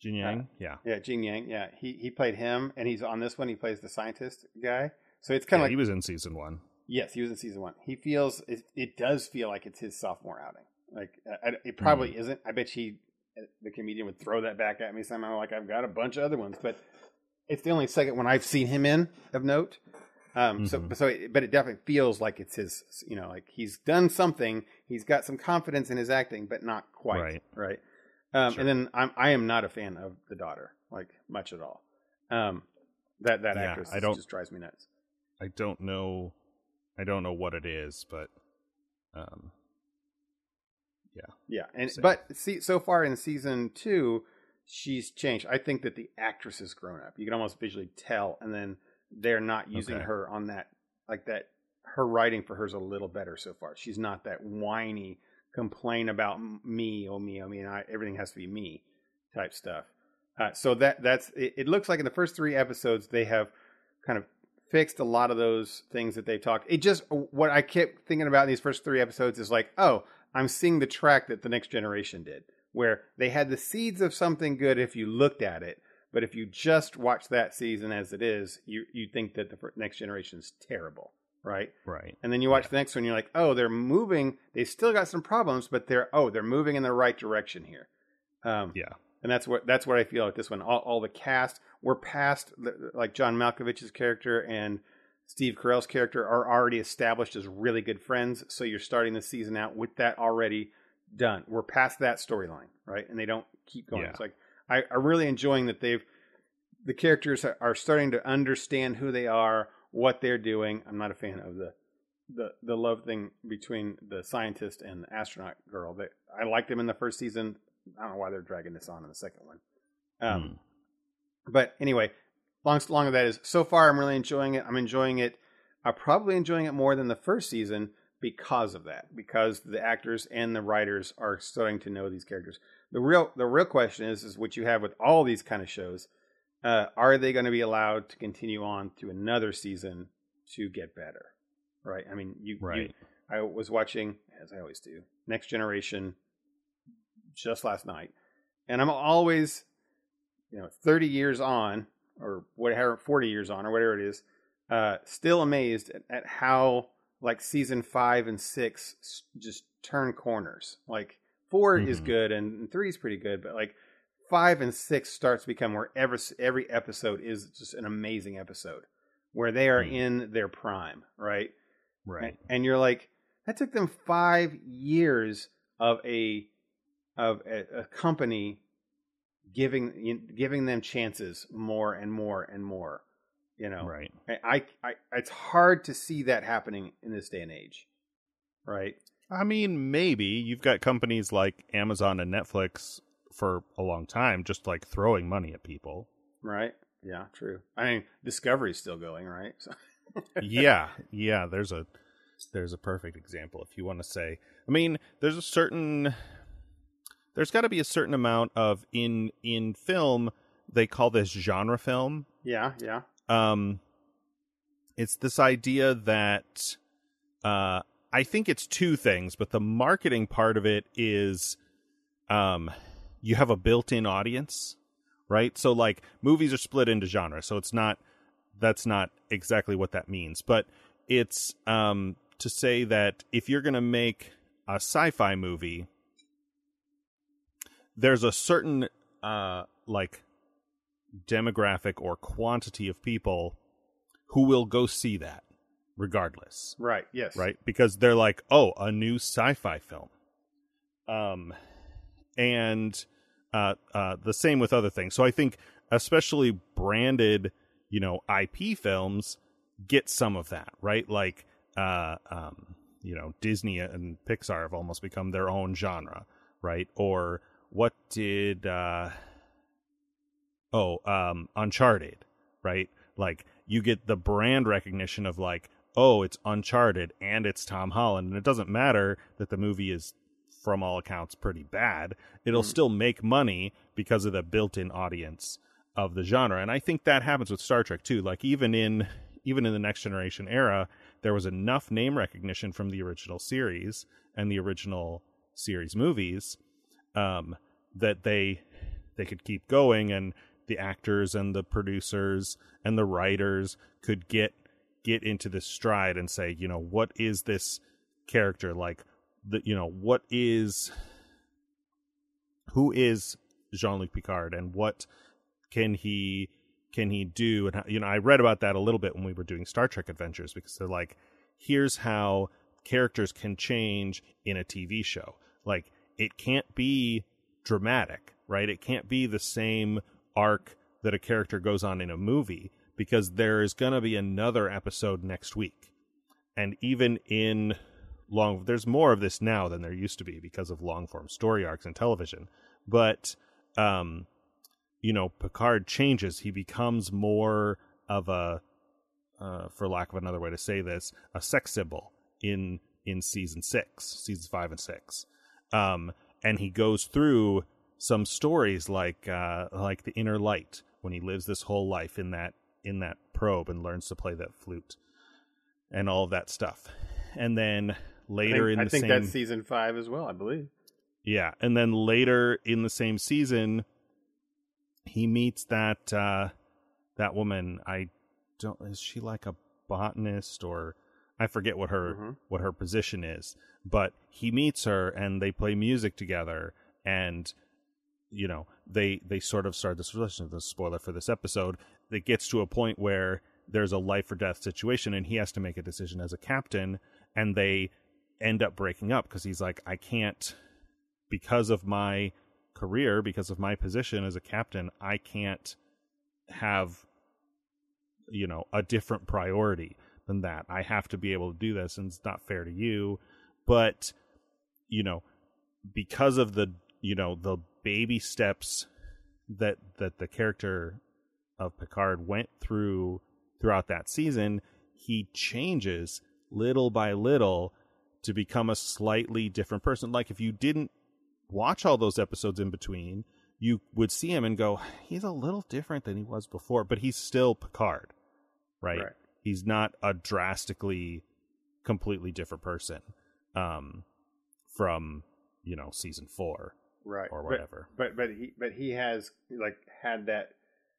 Speaker 1: jin yang yeah
Speaker 2: Yeah, Jin Yang. Yeah, he he played him, and he's on this one. He plays the scientist guy. So it's kind
Speaker 1: yeah,
Speaker 2: of
Speaker 1: he was in season one
Speaker 2: yes, he was in season one. He feels it, it does feel like it's his sophomore outing. Like I, I- it probably
Speaker 1: Hmm.
Speaker 2: isn't. I bet he the comedian would throw that back at me somehow. Like I've got a bunch of other ones, but it's the only second one I've seen him in of note. Um, So,
Speaker 1: Mhm.
Speaker 2: so, it, but it definitely feels like it's his. You know, like he's done something. He's got some confidence in his acting, but not quite
Speaker 1: Right.
Speaker 2: right. Um,
Speaker 1: Sure.
Speaker 2: And then I'm I am not a fan of the daughter, like much at all. Um, that that
Speaker 1: Yeah,
Speaker 2: actress
Speaker 1: I don't-
Speaker 2: just drives me nuts.
Speaker 1: i don't know i don't know what it is but um
Speaker 2: yeah, Yeah, and
Speaker 1: Same.
Speaker 2: but see, so far in season two, she's changed. I think that the actress has grown up. You can almost visually tell, and then they're not using
Speaker 1: Okay.
Speaker 2: her on that like that. Her writing for her's a little better so far. She's not that whiny complain about me, oh me, oh me, and I, everything has to be me type stuff. Uh, so that that's it, it. Looks like in the first three episodes they have kind of fixed a lot of those things that they talked. It just what I kept thinking about in these first three episodes is like, oh, I'm seeing the track that the next generation did, where they had the seeds of something good if you looked at it, but if you just watch that season as it is, you you think that the next generation is terrible, right?
Speaker 1: right
Speaker 2: And then you watch the next one, you're like, oh, they're moving. They still got some problems, but they're oh, they're moving in the right direction here. Um,
Speaker 1: yeah
Speaker 2: and that's what that's what I feel like this one. All, all the cast we're past like John Malkovich's character and Steve Carell's character are already established as really good friends. So you're starting the season out with that already done. We're past that storyline, right? And they don't keep going.
Speaker 1: Yeah.
Speaker 2: It's like I, I'm really enjoying that they've the characters are- starting to understand who they are, what they're doing. I'm not a fan of the the the love thing between the scientist and the astronaut girl. That I liked them in the first season. I don't know why they're dragging this on in the second one. Um,
Speaker 1: Hmm.
Speaker 2: But anyway, long long of that is so far I'm really enjoying it. I'm enjoying it. I'm probably enjoying it more than the first season because of that. Because the actors and the writers are starting to know these characters. the real the real question is is what you have with all these kind of shows. Uh, are they going to be allowed to continue on to another season to get better? Right. I mean, you.
Speaker 1: Right.
Speaker 2: You, I was watching, as I always do, Next Generation just last night, and I'm always, you know, 30 years on, or whatever, 40 years on, or whatever it is, uh, still amazed at, at how like season five and six just turn corners. Like 4 is
Speaker 1: Mhm.
Speaker 2: good and, three is pretty good, but like five and six starts to become where every every episode is just an amazing episode where they are
Speaker 1: Mm.
Speaker 2: in their prime, right?
Speaker 1: Right.
Speaker 2: And, and you're like, that took them five years of a of a, a company giving giving them chances more and more and more. You know,
Speaker 1: Right.
Speaker 2: I, I, I it's hard to see that happening in this day and age, right?
Speaker 1: I mean, maybe you've got companies like Amazon and Netflix for a long time just like throwing money at people.
Speaker 2: Right? Yeah, true. I mean, Discovery's still going, right? So,
Speaker 1: yeah, yeah, there's a there's a perfect example if you want to say. I mean, there's a certain there's got to be a certain amount of in in film they call this genre film.
Speaker 2: yeah, yeah,
Speaker 1: Um it's this idea that uh I think it's two things, but the marketing part of it is um you have a built-in audience, right? So like movies are split into genres, so it's not that's not exactly what that means, but it's um to say that if you're going to make a sci-fi movie there's a certain uh like demographic or quantity of people who will go see that regardless.
Speaker 2: Right, yes,
Speaker 1: right? Because they're like oh a new sci-fi film. Um and uh uh the same with other things. So i think especially branded you know ip films get some of that right? Like uh um you know disney and pixar have almost become their own genre right? Or what did uh oh um uncharted right? Like you get the brand recognition of like oh it's uncharted and it's tom holland and it doesn't matter that the movie is from all accounts pretty bad. It'll
Speaker 2: Mhm.
Speaker 1: still make money because of the built-in audience of the genre and i think that happens with star trek too. Like even in even in the next generation era there was enough name recognition from the original series and the original series movies um, that they they could keep going and the actors and the producers and the writers could get get into this stride and say you know what is this character? Like the you know what is who is Jean-Luc Picard and what can he can he do? And how, you know I read about that a little bit when we were doing Star Trek Adventures because they're like here's how characters can change in a TV show. Like it can't be dramatic right? It can't be the same arc that a character goes on in a movie because there is going to be another episode next week. And even in long there's more of this now than there used to be because of long form story arcs in television. But um you know picard changes. He becomes more of a uh, for lack of another way to say this a sex symbol in in season six seasons five and six. Um and he goes through some stories like uh like the inner light when he lives this whole life in that in that probe and learns to play that flute and all of that stuff and then
Speaker 2: I
Speaker 1: later
Speaker 2: think,
Speaker 1: in
Speaker 2: I think
Speaker 1: same
Speaker 2: that's season five as well. I believe.
Speaker 1: yeah, and then later in the same season, he meets that uh, that woman. I don't. Is she like a botanist or I forget what her
Speaker 2: Mhm.
Speaker 1: what her position is, but he meets her and they play music together, and you know they they sort of start this relationship. The spoiler for this episode that gets to a point where there's a life or death situation, and he has to make a decision as a captain, and they end up breaking up because he's like, I can't because of my career, because of my position as a captain, I can't have you know a different priority than that. I have to be able to do this, and it's not fair to you. But you know, because of the you know the baby steps that that the character of Picard went through throughout that season, he changes little by little to become a slightly different person. Like if you didn't watch all those episodes in between, you would see him and go, he's a little different than he was before, but he's still Picard, right?
Speaker 2: Right.
Speaker 1: He's not a drastically, completely different person um, from you know season four
Speaker 2: right
Speaker 1: or
Speaker 2: But-
Speaker 1: whatever.
Speaker 2: but but he but he has like had that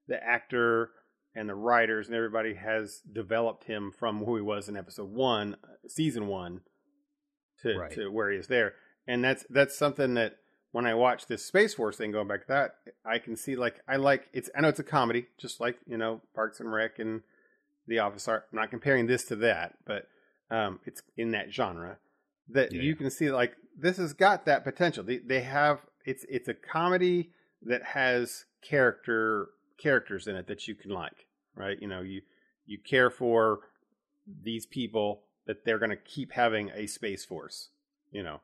Speaker 2: the actor and the writers and everybody has developed him from who he was in episode one season one to
Speaker 1: Right.
Speaker 2: to where he is there and that's that's something that when i watch this space force thing going back to that i can see like i like it's i know it's a comedy just like you know parks and rec and the office are i'm not comparing this to that but um it's in that genre that
Speaker 1: Yeah.
Speaker 2: you can see like this has got that potential. They they have it's it's a comedy that has character characters in it that you can like, right? You know, you you care for these people that they're going to keep having a space force, you know.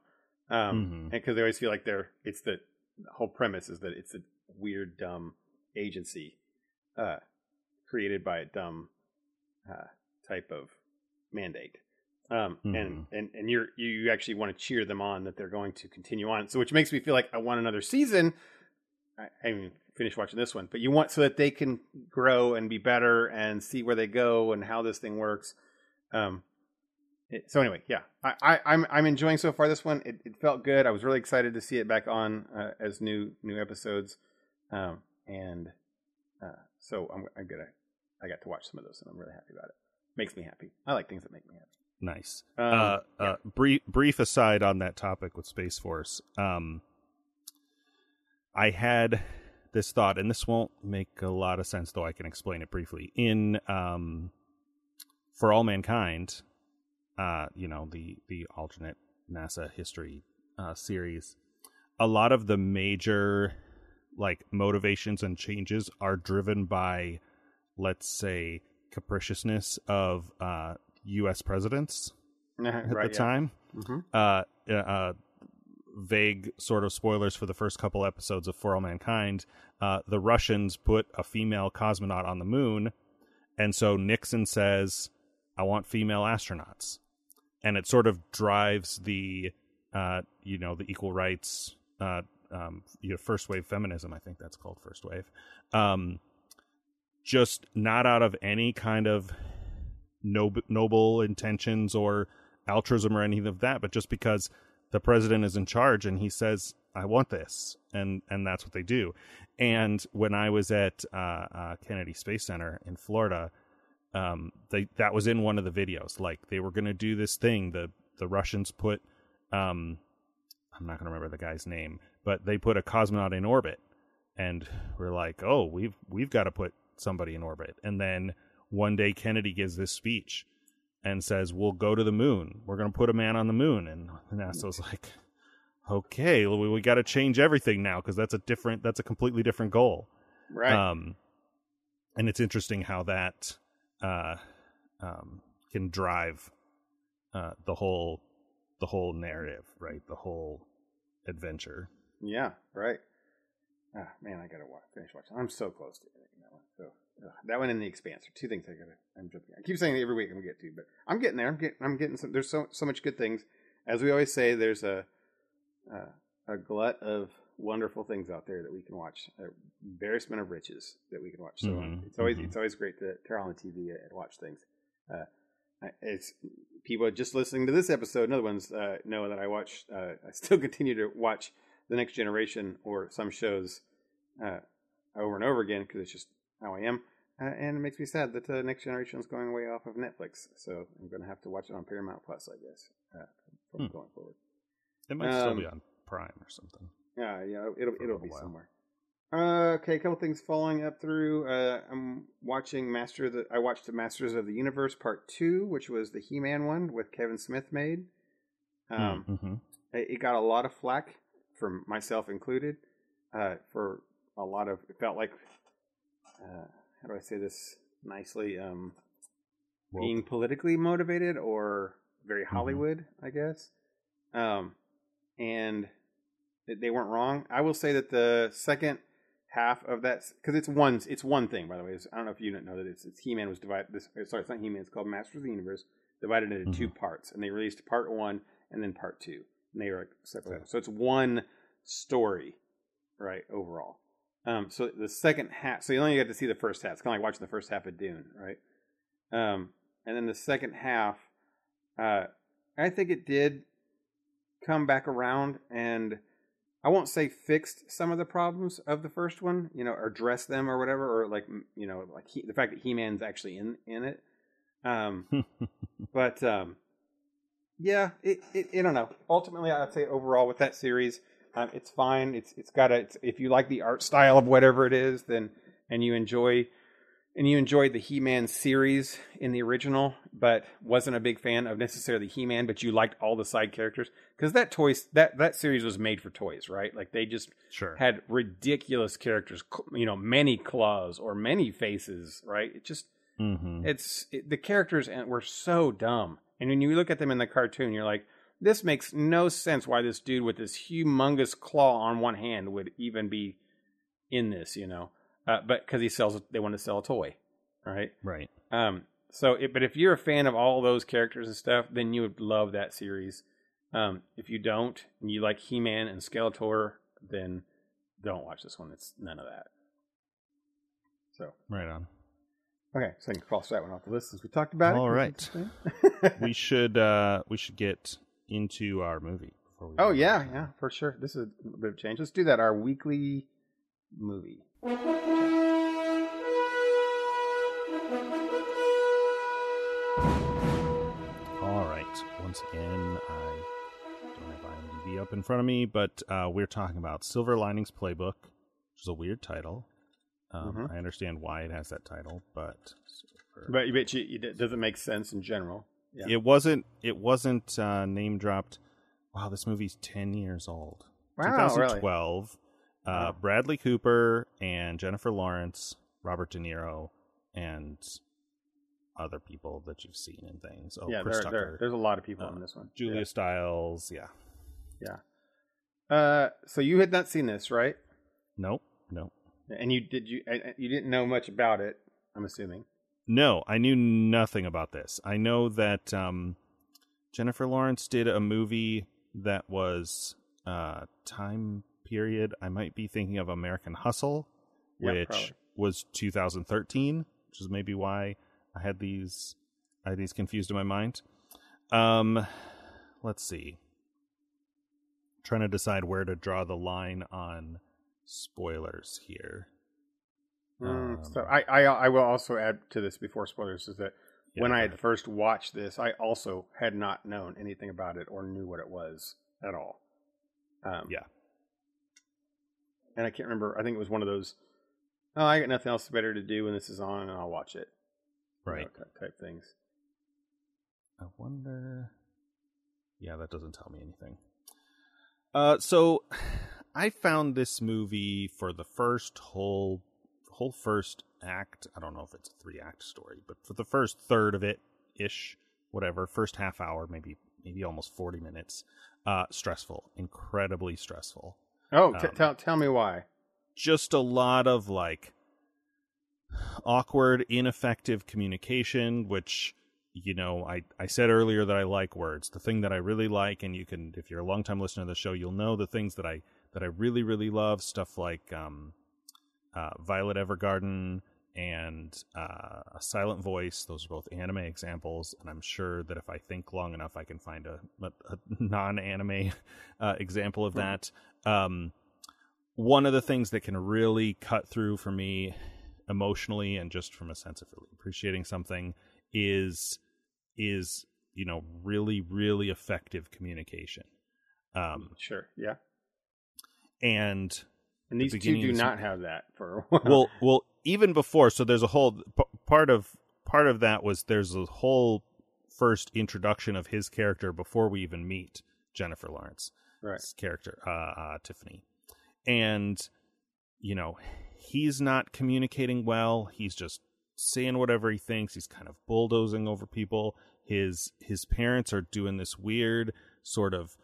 Speaker 2: Um
Speaker 1: Mhm.
Speaker 2: and cuz they always feel like they're it's the, the whole premise is that it's a weird dumb agency uh created by a dumb uh type of mandate um, and
Speaker 1: Mhm.
Speaker 2: and and you're you you actually want to cheer them on that they're going to continue on. So which makes me feel like I want another season. I, I haven't finished watching this one, but you want so that they can grow and be better and see where they go and how this thing works. Um, it- so anyway, yeah, I, I I'm I'm enjoying so far this one. It, it felt good. I was really excited to see it back on uh, as new new episodes, um, and uh, so I'm I'm gonna I got to watch some of those and I'm really happy about it. Makes me happy. I like things that make me happy.
Speaker 1: Nice.
Speaker 2: Um,
Speaker 1: uh,
Speaker 2: yeah.
Speaker 1: uh, brief, brief aside on that topic with Space Force. Um, I had this thought, and this won't make a lot of sense, though I can explain it briefly. In um, For All Mankind, uh, you know, the, the alternate NASA history uh, series, a lot of the major like motivations and changes are driven by, let's say, capriciousness of uh, U.S. presidents at
Speaker 2: right,
Speaker 1: the time.
Speaker 2: hmm
Speaker 1: Uh, uh, uh, vague sort of spoilers for the first couple episodes of For All Mankind. Uh, the Russians put a female cosmonaut on the moon, and so Nixon says, "I want female astronauts," and it sort of drives the, uh, you know, the equal rights, uh, um, you know, first wave feminism. I think that's called first wave. Um, just not out of any kind of nob- noble intentions or altruism or anything of that, but just because the president is in charge and he says, "I want this," and and that's what they do. And when I was at uh, uh, Kennedy Space Center in Florida, um, they that was in one of the videos. Like they were going to do this thing. The the Russians put, um, I'm not going to remember the guy's name, but they put a cosmonaut in orbit, and we're like, oh, we've we've got to put somebody in orbit. And then one day Kennedy gives this speech and says, "We'll go to the moon. We're going to put a man on the moon." And NASA's like, "Okay, we, we got to change everything now because that's a different, that's a completely different goal."
Speaker 2: Right.
Speaker 1: Um, and it's interesting how that uh, um, can drive uh, the whole the whole narrative, right? The whole adventure.
Speaker 2: yeah. Right. Ah, man, I gotta watch, finish watching. I'm so close to getting that one. So ugh, that one and the Expanse are two things I gotta. I'm jumping. I keep saying every week I'm gonna get to, but I'm getting there. I'm getting. I'm getting some. There's so so much good things. As we always say, there's a uh, a glut of wonderful things out there that we can watch. A embarrassment of riches that we can watch. So
Speaker 1: Mhm,
Speaker 2: it's always
Speaker 1: mhm.
Speaker 2: it's always great to turn on the TV and watch things. Uh, it's people just listening to this episode and other ones uh, know that I watch. Uh, I still continue to watch the Next Generation or some shows uh, over and over again because it's just how I am. Uh, and it makes me sad that the Next Generation is going away off of Netflix. So I'm going to have to watch it on Paramount Plus, I guess, uh, from
Speaker 1: Hmm.
Speaker 2: going forward.
Speaker 1: It might still
Speaker 2: Um,
Speaker 1: be on Prime or something.
Speaker 2: Yeah, yeah, it'll it'll be
Speaker 1: while.
Speaker 2: somewhere. Uh, okay, a couple things following up through. Uh, I'm watching Master. Of the, I watched the Masters of the Universe Part Two, which was the He-Man one with Kevin Smith made. Um,
Speaker 1: Mhm.
Speaker 2: it, it got a lot of flack from myself included. Uh, for a lot of it felt like, uh, how do I say this nicely? Um, being politically motivated or very
Speaker 1: Mm-hmm.
Speaker 2: Hollywood, I guess. Um, and they- weren't wrong. I will say that the second half of that, because it's one, it's one thing. By the way, It's- I don't know if you didn't know that it's, it's He Man was divided. This uh, sorry, it's not He Man. It's called Masters of the Universe, divided into two
Speaker 1: Mm-hmm.
Speaker 2: parts, and they released part one and then part two, they were.
Speaker 1: Okay.
Speaker 2: So it's one story, right? Overall. Um, so the second half, so you only get to see the first half. It's kind of like watching the first half of Dune, right? Um, and then the second half, uh, I think it did come back around and I won't say fixed some of the problems of the first one, you know, or address them or whatever, or like you know, like he, the fact that He Man's actually in in it. Um, but um, yeah, it, it, I don't know. Ultimately, I'd say overall with that series, um, it's fine. It's it's got a. It's, if you like the art style of whatever it is, then and you enjoy and you enjoyed the He-Man series in the original, but wasn't a big fan of necessarily He-Man, but you liked all the side characters because that toys that that series was made for toys, right? Like they just
Speaker 1: Sure.
Speaker 2: had ridiculous characters, you know, many claws or many faces, right? It just
Speaker 1: hmm
Speaker 2: it's it, the characters and were so dumb, and when you look at them in the cartoon, you're like, this makes no sense. Why this dude with this humongous claw on one hand would even be in this, you know? Uh, but because he sells, they want to sell a toy, right?
Speaker 1: Right.
Speaker 2: Um, so, it, but if you're a fan of all those characters and stuff, then you would love that series. Um, if you don't, and you like He-Man and Skeletor, then don't watch this one. It's none of that. So,
Speaker 1: Right on.
Speaker 2: Okay, so I can cross that one off the list as we talked about
Speaker 1: All
Speaker 2: it.
Speaker 1: All right, we should uh we should get into our movie before we
Speaker 2: oh yeah, yeah, for sure. This is a bit of change. Let's do that. Our weekly movie.
Speaker 1: All right. Once again, I don't have IMDb up in front of me, but uh, we're talking about Silver Linings Playbook, which is a weird title. Um,
Speaker 2: Mhm.
Speaker 1: I understand why it has that title, but
Speaker 2: But it doesn't make sense in general. Yeah.
Speaker 1: it wasn't. It wasn't uh, name dropped. Wow, this movie's ten years old.
Speaker 2: Wow, really?
Speaker 1: 2012. Uh,
Speaker 2: Wow.
Speaker 1: Bradley Cooper and Jennifer Lawrence, Robert De Niro, and other people that you've seen in things. Oh,
Speaker 2: yeah, there, there, there's a lot of people
Speaker 1: uh,
Speaker 2: in this one.
Speaker 1: Julia Stiles. Yeah.
Speaker 2: Yeah. Uh, so you had not seen this, right?
Speaker 1: Nope. Nope.
Speaker 2: And you did you and you didn't know much about it. I'm assuming.
Speaker 1: No, I knew nothing about this. I know that um, Jennifer Lawrence did a movie that was uh, time period. I might be thinking of American Hustle,
Speaker 2: Yeah,
Speaker 1: which
Speaker 2: probably.
Speaker 1: was 2013, which is maybe why I had these I had these confused in my mind. Um, let's see. Trying to decide where to draw the line on spoilers here.
Speaker 2: Mm, so
Speaker 1: Um,
Speaker 2: I, I I will also add to this before spoilers is that
Speaker 1: Yeah,
Speaker 2: when I had first watched this, I also had not known anything about it or knew what it was at all. Um,
Speaker 1: Yeah.
Speaker 2: And I can't remember. I think it was one of those. Oh, I got nothing else better to do when this is on, and I'll watch it. you know,
Speaker 1: right.
Speaker 2: type things.
Speaker 1: I wonder. Yeah, that doesn't tell me anything. Uh, so I found this movie for the first whole whole first act. I don't know if it's a three act story, but for the first third of it ish, whatever, first half hour, maybe maybe almost forty minutes. Uh, stressful, incredibly stressful.
Speaker 2: Oh, t-
Speaker 1: Um,
Speaker 2: tell tell me why.
Speaker 1: just a lot of like awkward, ineffective communication, which you know, I, I said earlier that I like words. The thing that I really like, and you can, if you're a long time listener to the show, you'll know the things that I that I really really love. Stuff like um, uh, Violet Evergarden and uh, a Silent Voice. Those are both anime examples, and I'm sure that if I think long enough, I can find a, a, non-anime uh, example of that. Um, one of the things that can really cut through for me emotionally and just from a sense of really appreciating something is is you know really really effective communication um
Speaker 2: Sure, yeah.
Speaker 1: And
Speaker 2: And
Speaker 1: the
Speaker 2: these two do not have that for a while.
Speaker 1: well well even before so there's a whole p- part of part of that was there's a whole first introduction of his character before we even meet Jennifer Lawrence
Speaker 2: right.
Speaker 1: character uh, uh Tiffany and you know he's not communicating well he's just saying whatever he thinks he's kind of bulldozing over people his his parents are doing this weird sort of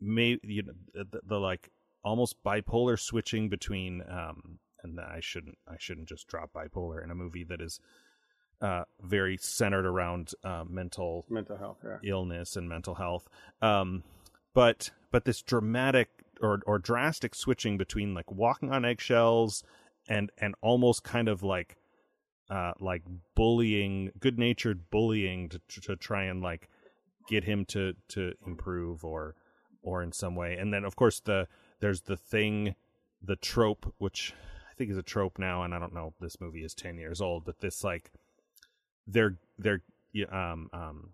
Speaker 1: may you know the, the like almost bipolar switching between um and I shouldn't I shouldn't just drop bipolar in a movie that is uh very centered around uh mental
Speaker 2: Mental health, yeah.
Speaker 1: illness and mental health um but but this dramatic or or drastic switching between like walking on eggshells and and almost kind of like uh like bullying good natured bullying to to try and like get him to to improve or or in some way and then of course the there's the thing the trope which i think is a trope now and i don't know this movie is 10 years old but this like they're they're um um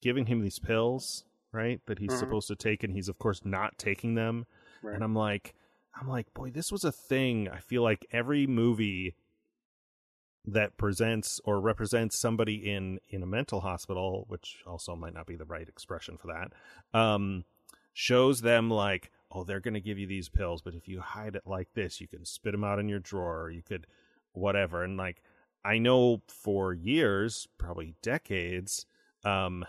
Speaker 1: giving him these pills right that he's
Speaker 2: Mhm.
Speaker 1: supposed to take and he's of course not taking them
Speaker 2: Right.
Speaker 1: and i'm like i'm like boy this was a thing i feel like every movie that presents or represents somebody in in a mental hospital which also might not be the right expression for that um shows them like oh they're going to give you these pills but if you hide it like this you can spit them out in your drawer or you could whatever and like i know for years probably decades um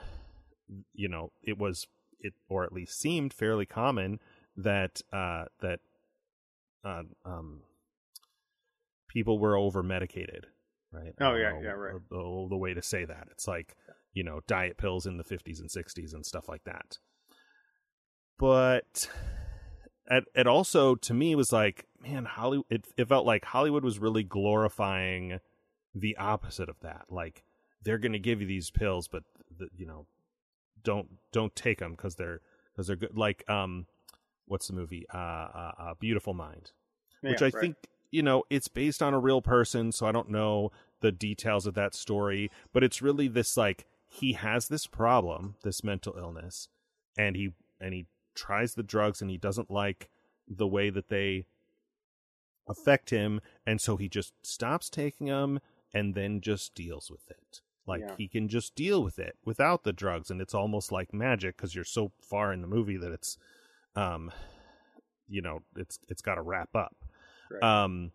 Speaker 1: you know it was it or at least seemed fairly common that uh that uh, um people were over medicated right?
Speaker 2: Oh, yeah,
Speaker 1: know
Speaker 2: yeah, right.
Speaker 1: the, the way to say that. It's like you know diet pills in the 50s and 60s and stuff like that. But it, it also to me was like man hollywood it, it felt like hollywood was really glorifying the opposite of that. Like they're going to give you these pills but the, you know don't don't take them because they're because they're good. Like um what's the movie? Uh, uh, uh beautiful mind which i
Speaker 2: right.
Speaker 1: think you know it's based on a real person so i don't know the details of that story but it's really this like he has this problem this mental illness and he and he tries the drugs and he doesn't like the way that they affect him and so he just stops taking them and then just deals with it like
Speaker 2: Yeah.
Speaker 1: he can just deal with it without the drugs and it's almost like magic because you're so far in the movie that it's um you know it's it's got to wrap up
Speaker 2: Right.
Speaker 1: um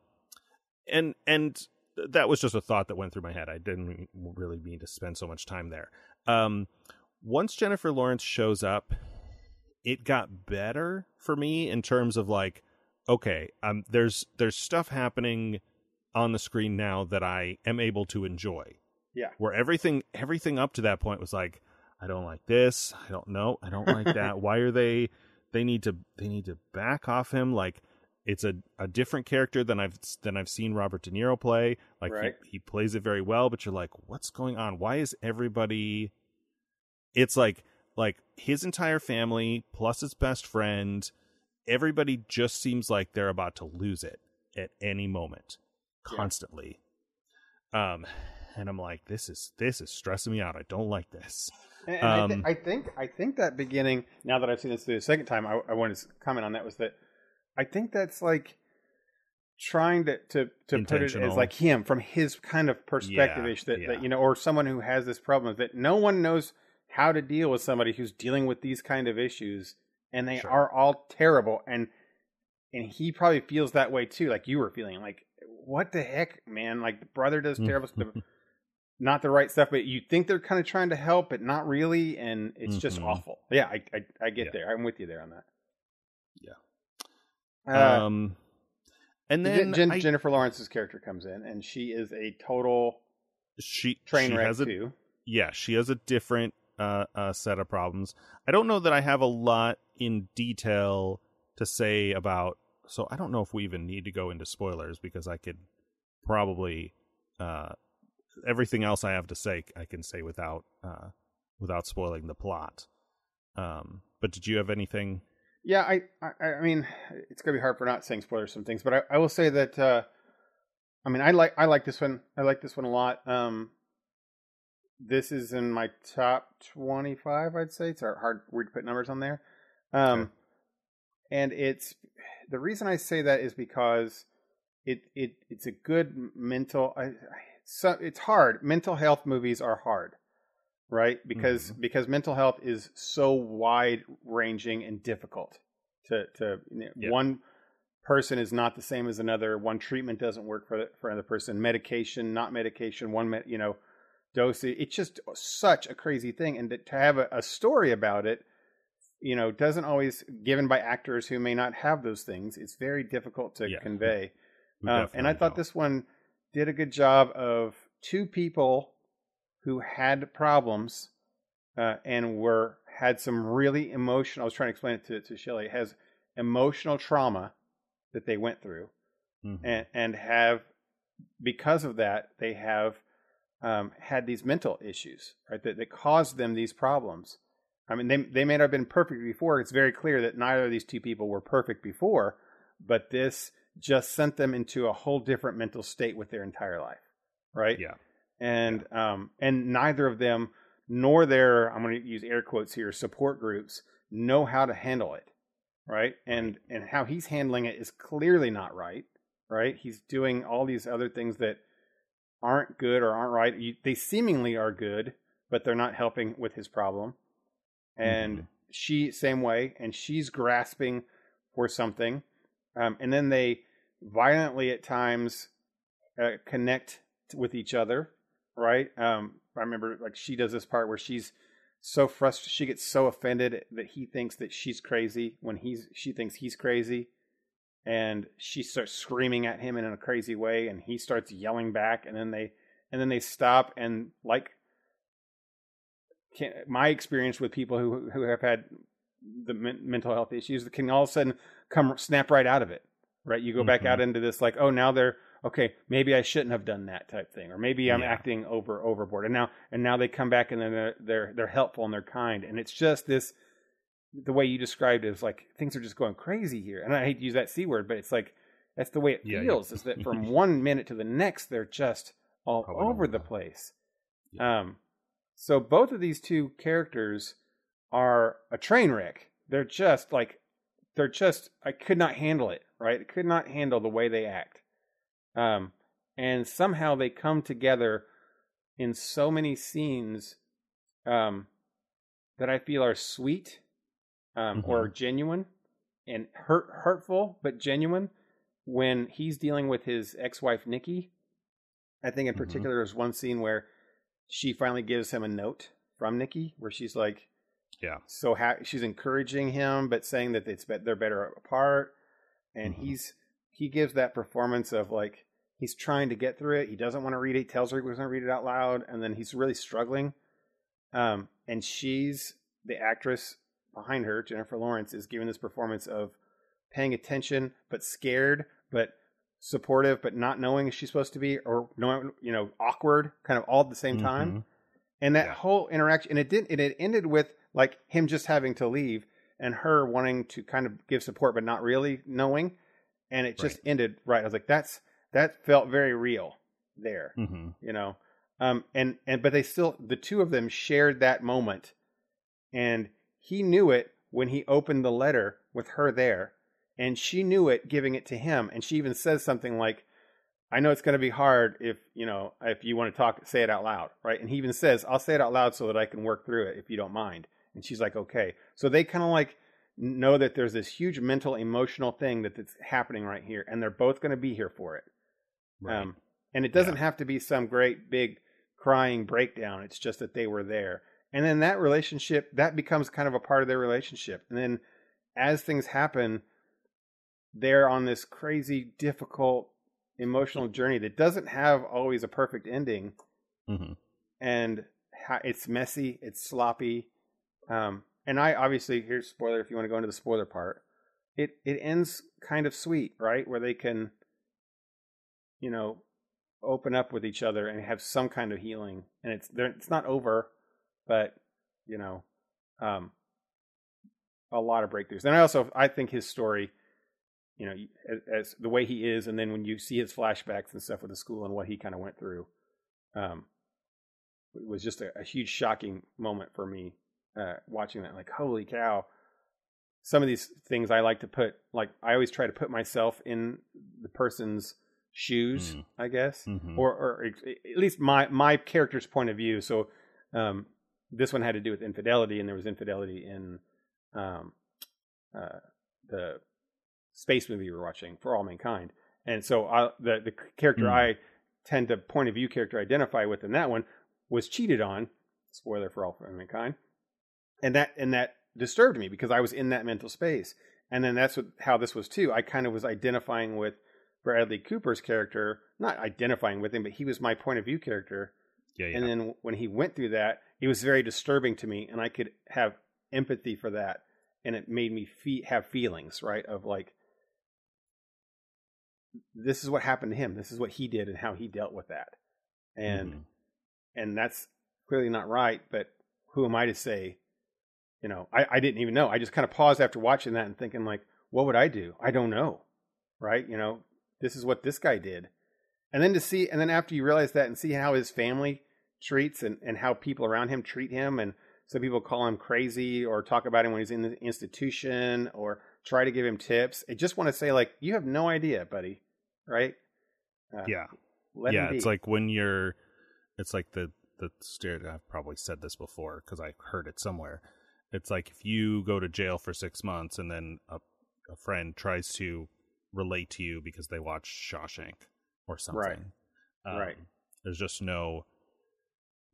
Speaker 1: and and that was just a thought that went through my head i didn't really mean to spend so much time there um once jennifer lawrence shows up it got better for me in terms of like okay um there's there's stuff happening on the screen now that i am able to enjoy
Speaker 2: Yeah.
Speaker 1: where everything everything up to that point was like i don't like this i don't know i don't like that why are they they need to they need to back off him like it's a, a different character than I've than I've seen Robert De Niro play. Like
Speaker 2: Right.
Speaker 1: he, he plays it very well, but you're like, what's going on? Why is everybody? It's like like his entire family plus his best friend. Everybody just seems like they're about to lose it at any moment,
Speaker 2: Yeah.
Speaker 1: constantly. Um, and I'm like, this is this is stressing me out. I don't like this.
Speaker 2: And, and I,
Speaker 1: Um,
Speaker 2: thi- I think I think that beginning. Now that I've seen this the second time, I, I wanted to comment on that. Was that I think that's like trying to to to put it as like him from his kind of perspective
Speaker 1: Yeah,
Speaker 2: that,
Speaker 1: yeah.
Speaker 2: that you know, or someone who has this problem that no one knows how to deal with somebody who's dealing with these kind of issues, and they
Speaker 1: Sure.
Speaker 2: are all terrible. And and he probably feels that way too, like you were feeling. Like what the heck, man? Like the brother does terrible stuff. not the right stuff, but you think they're kind of trying to help, but not really, and it's just
Speaker 1: Mhm.
Speaker 2: awful. Yeah, I I, I get
Speaker 1: Yeah.
Speaker 2: there. I'm with you there on that.
Speaker 1: Yeah.
Speaker 2: Uh,
Speaker 1: um, and then
Speaker 2: Jen-
Speaker 1: I-
Speaker 2: Jennifer Lawrence's character comes in, and she is a total
Speaker 1: she
Speaker 2: train
Speaker 1: she
Speaker 2: wreck
Speaker 1: a
Speaker 2: too.
Speaker 1: yeah, she has a different uh, uh, set of problems. I don't know that I have a lot in detail to say about. So I don't know if we even need to go into spoilers because I could probably uh, everything else I have to say I can say without uh, without spoiling the plot. Um, but did you have anything?
Speaker 2: Yeah, I, I, I mean, it's gonna be hard for not saying spoilers some things, but I, I will say that. Uh, I mean, I like I like this one. I like this one a lot. Um, this is in my top twenty-five. I'd say it's hard weird to put numbers on there. Um,
Speaker 1: Okay.
Speaker 2: and it's the reason I say that is because it it it's a good mental. I, so it's hard. Mental health movies are hard, right? Because because mental health is so wide ranging and difficult to to
Speaker 1: Yeah.
Speaker 2: one person is not the same as another. One treatment doesn't work for for another person. Medication, not medication. One med, you know dose. It's just such a crazy thing, and to, have a, a story about it you know doesn't always given by actors who may not have those things it's very difficult to
Speaker 1: Yeah.
Speaker 2: convey um, and i thought
Speaker 1: don't.
Speaker 2: this one did a good job of two people who had problems uh, and were had some really emotional i was trying to explain it to, to shelly has emotional trauma that they went through,
Speaker 1: Mhm.
Speaker 2: and and have because of that they have um, had these mental issues, right? That that caused them these problems. I mean, they they may not have been perfect before. It's very clear that neither of these two people were perfect before, but this just sent them into a whole different mental state with their entire life, right?
Speaker 1: yeah.
Speaker 2: and um and neither of them nor their i'm going to use air quotes here support groups know how to handle it right and and how he's handling it is clearly not right right he's doing all these other things that aren't good or aren't right you, they seemingly are good but they're not helping with his problem. And
Speaker 1: Mhm.
Speaker 2: she same way and she's grasping for something. Um, and then they violently at times uh, connect with each other right? Um i remember like she does this part where she's so frustrated she gets so offended that he thinks that she's crazy when he's she thinks he's crazy and she starts screaming at him in a crazy way and he starts yelling back and then they and then they stop and like can, my experience with people who who have had the men, mental health issues that can all of a sudden come snap right out of it right you go back
Speaker 1: Mhm.
Speaker 2: out into this like oh now they're okay maybe i shouldn't have done that type thing or maybe i'm
Speaker 1: Yeah.
Speaker 2: acting over overboard and now and now they come back and then they're they're they're helpful and they're kind and it's just this the way you described it is like things are just going crazy here. And i hate to use that c word but it's like that's the way it
Speaker 1: Yeah, yeah.
Speaker 2: feels is that from one minute to the next they're just all
Speaker 1: Probably
Speaker 2: over the place.
Speaker 1: Yeah.
Speaker 2: um so both of these two characters are a train wreck. They're just like they're just i could not handle it right? I could not handle the way they act. Um and somehow they come together in so many scenes um that i feel are sweet um or genuine and hurt hurtful but genuine when he's dealing with his ex-wife nikki. I think in
Speaker 1: Mhm.
Speaker 2: particular there's one scene where she finally gives him a note from nikki where she's like
Speaker 1: Yeah.
Speaker 2: so ha- she's encouraging him but saying that it's be- they're better apart. And
Speaker 1: Mhm.
Speaker 2: he's he gives that performance of like he's trying to get through it. He doesn't want to read it. He tells her he was going to read it out loud. And then he's really struggling. Um and she's the actress behind her. Jennifer lawrence is giving this performance of paying attention but scared but supportive but not knowing she's supposed to be or knowing you know awkward kind of all at the same time.
Speaker 1: Mhm.
Speaker 2: and that
Speaker 1: Yeah.
Speaker 2: whole interaction and it didn't and it ended with like him just having to leave and her wanting to kind of give support but not really knowing. And it just ended right. I was like that's that felt very real there
Speaker 1: Mhm.
Speaker 2: you know? Um and and but they still the two of them shared that moment. And he knew it when he opened the letter with her there and she knew it giving it to him and she even says something like i know it's going to be hard if you know if you want to talk say it out loud right and he even says i'll say it out loud so that i can work through it if you don't mind and she's like okay so they kind of like know that there's this huge mental emotional thing that that's happening right here and they're both going to be here for it
Speaker 1: Right.
Speaker 2: um, and it doesn't
Speaker 1: Yeah.
Speaker 2: have to be some great big crying breakdown. It's just that they were there. And then that relationship, that becomes kind of a part of their relationship. And then as things happen, they're on this crazy, difficult, emotional journey that doesn't have always a perfect ending.
Speaker 1: Mhm.
Speaker 2: And it's messy, it's sloppy. Um, and I obviously, here's spoiler if you want to go into the spoiler part. It, it ends kind of sweet, right? Where they can, you know, open up with each other and have some kind of healing. And it's it's not over, but you know, um a lot of breakthroughs. And I also I think his story, you know, as, as the way he is and then when you see his flashbacks and stuff with the school and what he kind of went through um it was just a, a huge shocking moment for me uh watching that like holy cow some of these things I like to put like I always try to put myself in the person's shoes,
Speaker 1: Mm.
Speaker 2: I guess,
Speaker 1: Mhm.
Speaker 2: or or at least my my character's point of view. So um, this one had to do with infidelity, and there was infidelity in um, uh, the space movie we were watching for all mankind, and so I, the the character
Speaker 1: Mm.
Speaker 2: I tend to point of view character identify with in that one was cheated on. Spoiler for all for mankind, and that and that disturbed me because I was in that mental space. And then that's what how this was too. I kind of was identifying with Bradley Cooper's character, not identifying with him, but he was my point of view character.
Speaker 1: yeah, yeah.
Speaker 2: And then when he went through that, it was very disturbing to me, and I could have empathy for that. and it made me fe- have feelings, right? Of like, this is what happened to him. This is what he did and how he dealt with that. And
Speaker 1: Mhm.
Speaker 2: and that's clearly not right. But who am I to say? You know, I, I didn't even know. I just kind of paused after watching that and thinking like, what would I do? I don't know, right? You know, this is what this guy did, and then to see, and then after you realize that and see how his family treats and and how people around him treat him, and some people call him crazy or talk about him when he's in the institution or try to give him tips. I just want to say like, you have no idea, buddy, right? Uh,
Speaker 1: yeah. yeah, it's like when you're, it's like the the stare. I've probably said this before because I heard it somewhere. It's like if you go to jail for six months and then a a friend tries to relate to you because they watch Shawshank or something. Um,
Speaker 2: Right.
Speaker 1: There's just no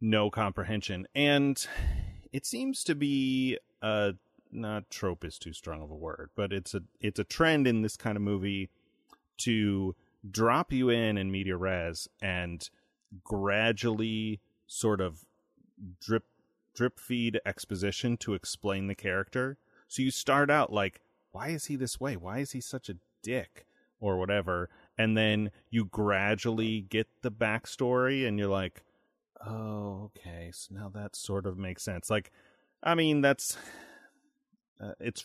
Speaker 1: no comprehension, and it seems to be a not trope is too strong of a word, but it's a it's a trend in this kind of movie to drop you in in media res and gradually sort of drip drip feed exposition to explain the character. So you start out like, why is he this way? Why is he such a dick or whatever? And then you gradually get the backstory and you're like, oh, okay. So now that sort of makes sense. Like, I mean, that's uh, it's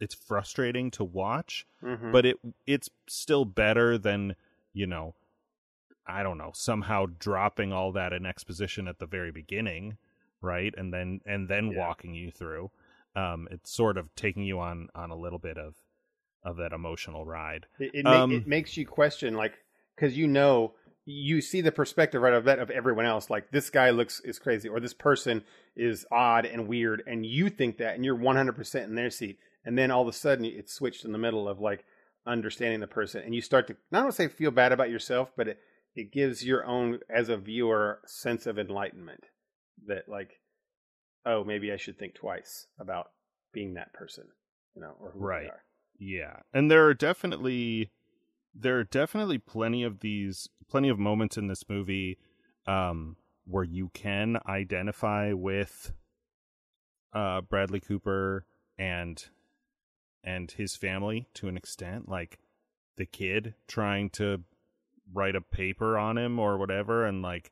Speaker 1: it's frustrating to watch,
Speaker 2: Mhm.
Speaker 1: but it it's still better than you know i don't know somehow dropping all that in exposition at the very beginning right and then and then
Speaker 2: Yeah.
Speaker 1: walking you through um it's sort of taking you on on a little bit of of that emotional ride
Speaker 2: It, it, ma-
Speaker 1: Um,
Speaker 2: it makes you question, like, because you know, you see the perspective right of that of everyone else. Like, this guy looks is crazy, or this person is odd and weird, and you think that, and you're 100 percent in their seat, and then all of a sudden it's switched in the middle of like understanding the person, and you start to not to say feel bad about yourself, but it it gives your own as a viewer sense of enlightenment that like, oh, maybe I should think twice about being that person, you know, or who
Speaker 1: Right.
Speaker 2: they are.
Speaker 1: Yeah. And there are definitely there are definitely plenty of these plenty of moments in this movie um where you can identify with uh Bradley Cooper and and his family to an extent like the kid trying to write a paper on him or whatever and like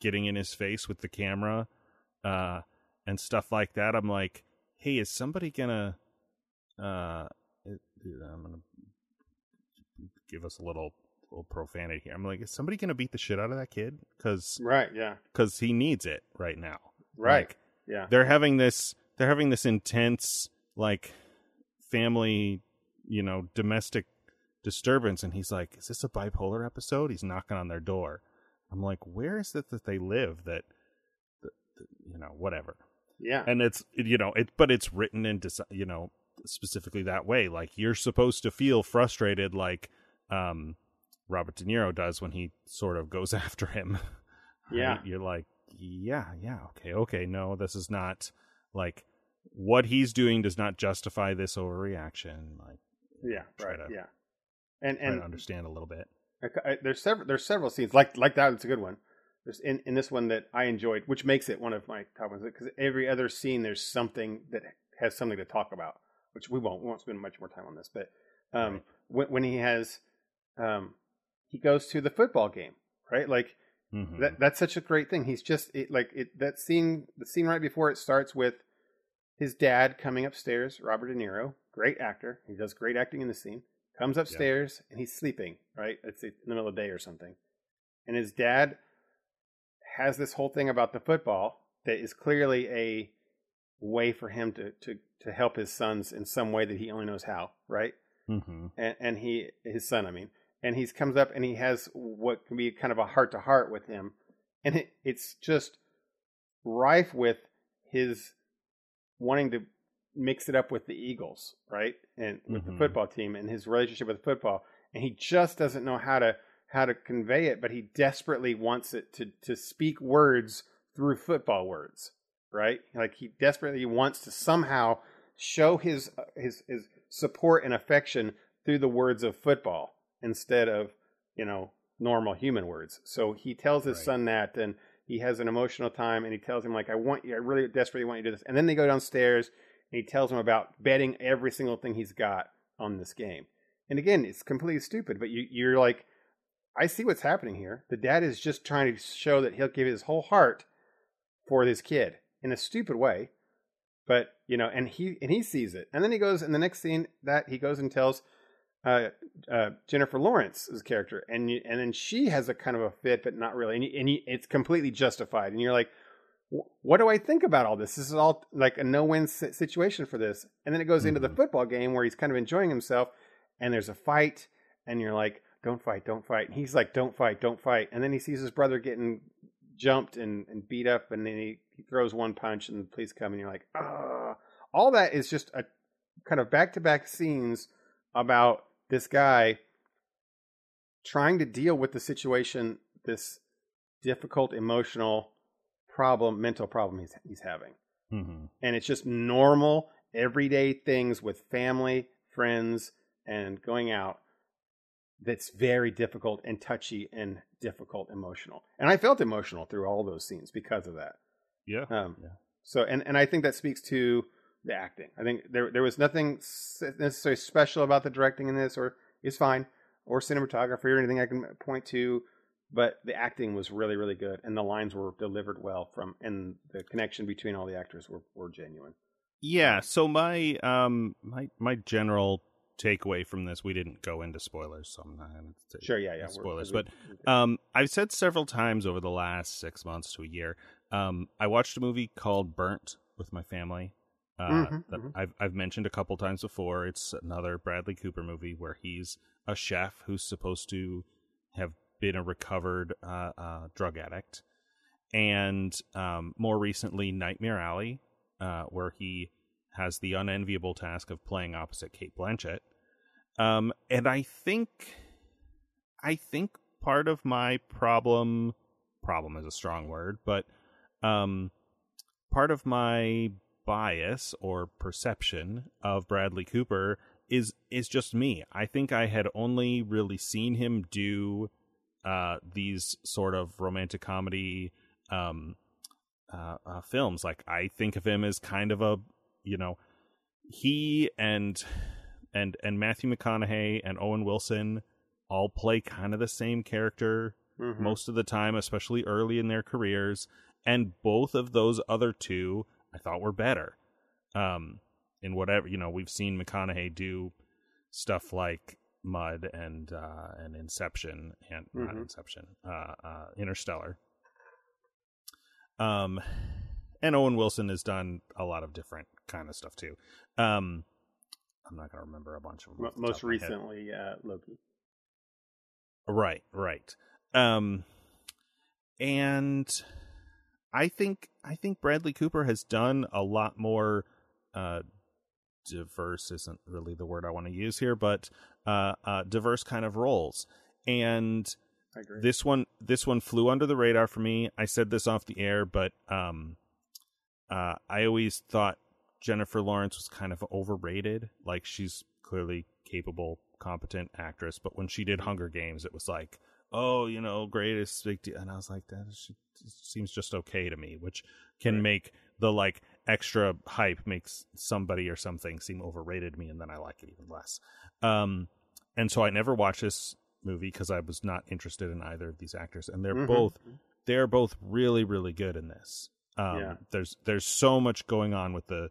Speaker 1: getting in his face with the camera uh and stuff like that. I'm like hey is somebody gonna uh i'm gonna give us a little little profanity here i'm like is somebody gonna beat the shit out of that kid because
Speaker 2: Right. Yeah.
Speaker 1: because he needs it right now
Speaker 2: Right.
Speaker 1: Like,
Speaker 2: yeah.
Speaker 1: they're having this they're having this intense like family you know domestic disturbance and he's like is this a bipolar episode he's knocking on their door i'm like where is it that they live that, that, that you know whatever
Speaker 2: Yeah.
Speaker 1: and it's you know it but it's written into you know specifically that way like you're supposed to feel frustrated like um robert de niro does when he sort of goes after him
Speaker 2: Yeah.
Speaker 1: right? you're like yeah yeah okay okay no this is not like what he's doing does not justify this overreaction like
Speaker 2: yeah.
Speaker 1: try
Speaker 2: Right.
Speaker 1: to-
Speaker 2: yeah. And and
Speaker 1: understand a little bit
Speaker 2: I- I- there's several there's several scenes like like that. It's a good one. There's in in this one that I enjoyed, which makes it one of my top ones. Because every other scene, there's something that has something to talk about, which we won't we won't spend much more time on this. But um,
Speaker 1: Right.
Speaker 2: when when he has um, he goes to the football game, right? Like
Speaker 1: Mhm.
Speaker 2: that that's such a great thing. He's just it, like it that scene the scene right before it starts with his dad coming upstairs, Robert De Niro, great actor. He does great acting in the scene. Comes upstairs and he's sleeping, right? It's in the middle of the day or something. And his dad has this whole thing about the football that is clearly a way for him to to to help his sons in some way that he only knows how, right?
Speaker 1: Mhm.
Speaker 2: and, and he his son i mean and he comes up and he has what can be kind of a heart to heart with him. And it, it's just rife with his wanting to mix it up with the eagles right? And with the
Speaker 1: Mhm.
Speaker 2: football team and his relationship with football. And he just doesn't know how to how to convey it but he desperately wants it to to speak words through football words right? Like he desperately wants to somehow show his his his support and affection through the words of football instead of you know normal human words so he tells his
Speaker 1: Right.
Speaker 2: son that and he has an emotional time and he tells him like i want you i really desperately want you to do this and then they go downstairs and he tells him about betting every single thing he's got on this game. And again, it's completely stupid, but you, you're like, I see what's happening here. The dad is just trying to show that he'll give his whole heart for this kid in a stupid way. But you know, and he and he sees it, and then he goes in the next scene that he goes and tells uh, uh, Jennifer Lawrence's character, and you, and then she has a kind of a fit, but not really, and, you, and you, it's completely justified, and you're like, what do I think about all this? This is all like a no-win situation for this, and then it goes mm-hmm. into the mm-hmm. football game where he's kind of enjoying himself, and there's a fight, and you're like, don't fight, don't fight, and he's like, don't fight, don't fight, and then he sees his brother getting jumped and, and beat up, and then he, he throws one punch, and the police come, and you're like, ah, all that is just a kind of back-to-back scenes about this guy trying to deal with the situation, this difficult emotional problem, mental problem he's he's having, mm-hmm. and it's just normal, everyday things with family, friends, and going out. That's very difficult and touchy and difficult emotional, and I felt emotional through all those scenes because of that.
Speaker 1: Yeah. Um, yeah.
Speaker 2: So, and and I think that speaks to the acting. I think there there was nothing necessarily special about the directing in this, or it's fine, or cinematography or anything I can point to. But the acting was really really good, and the lines were delivered well from, and the connection between all the actors were were genuine.
Speaker 1: Yeah. So my um my my general takeaway from this, we didn't go into spoilers, so I'm not going to
Speaker 2: sure, yeah, yeah,
Speaker 1: spoilers. But um, I've said several times over the last six months to a year, um, I watched a movie called Burnt with my family. Uh, mm-hmm, that mm-hmm. I've I've mentioned a couple times before. It's another Bradley Cooper movie where he's a chef who's supposed to have been a recovered uh, uh, drug addict, and um, more recently Nightmare Alley, uh, where he has the unenviable task of playing opposite Cate Blanchett. Um, and I think, I think part of my problem, problem is a strong word, but um, part of my bias or perception of Bradley Cooper is is just me. I think I had only really seen him do uh, these sort of romantic comedy um, uh, uh, films. Like I think of him as kind of a you know he and and and Matthew McConaughey and Owen Wilson all play kind of the same character mm-hmm. most of the time, especially early in their careers. And both of those other two I thought were better. Um, in whatever you know, we've seen McConaughey do stuff like Mud and uh, and Inception and mm-hmm. not Inception, uh, uh, Interstellar. Um, and Owen Wilson has done a lot of different kind of stuff too. Um, I'm not gonna remember a bunch of them.
Speaker 2: Most recently, uh, Loki.
Speaker 1: Right, right. Um, and I think I think Bradley Cooper has done a lot more uh, diverse isn't really the word I want to use here, but uh, uh, diverse kind of roles. And this one this one flew under the radar for me. I said this off the air, but um, uh, I always thought Jennifer Lawrence was kind of overrated. Like she's clearly capable, competent actress, but when she did Hunger Games, it was like oh, you know, greatest big deal. And I was like, that seems just okay to me, which can right. make the like extra hype makes somebody or something seem overrated to me, and then I like it even less. Um, and so I never watched this movie because I was not interested in either of these actors, and they're mm-hmm. both they're both really really good in this. Um, yeah. There's there's so much going on with the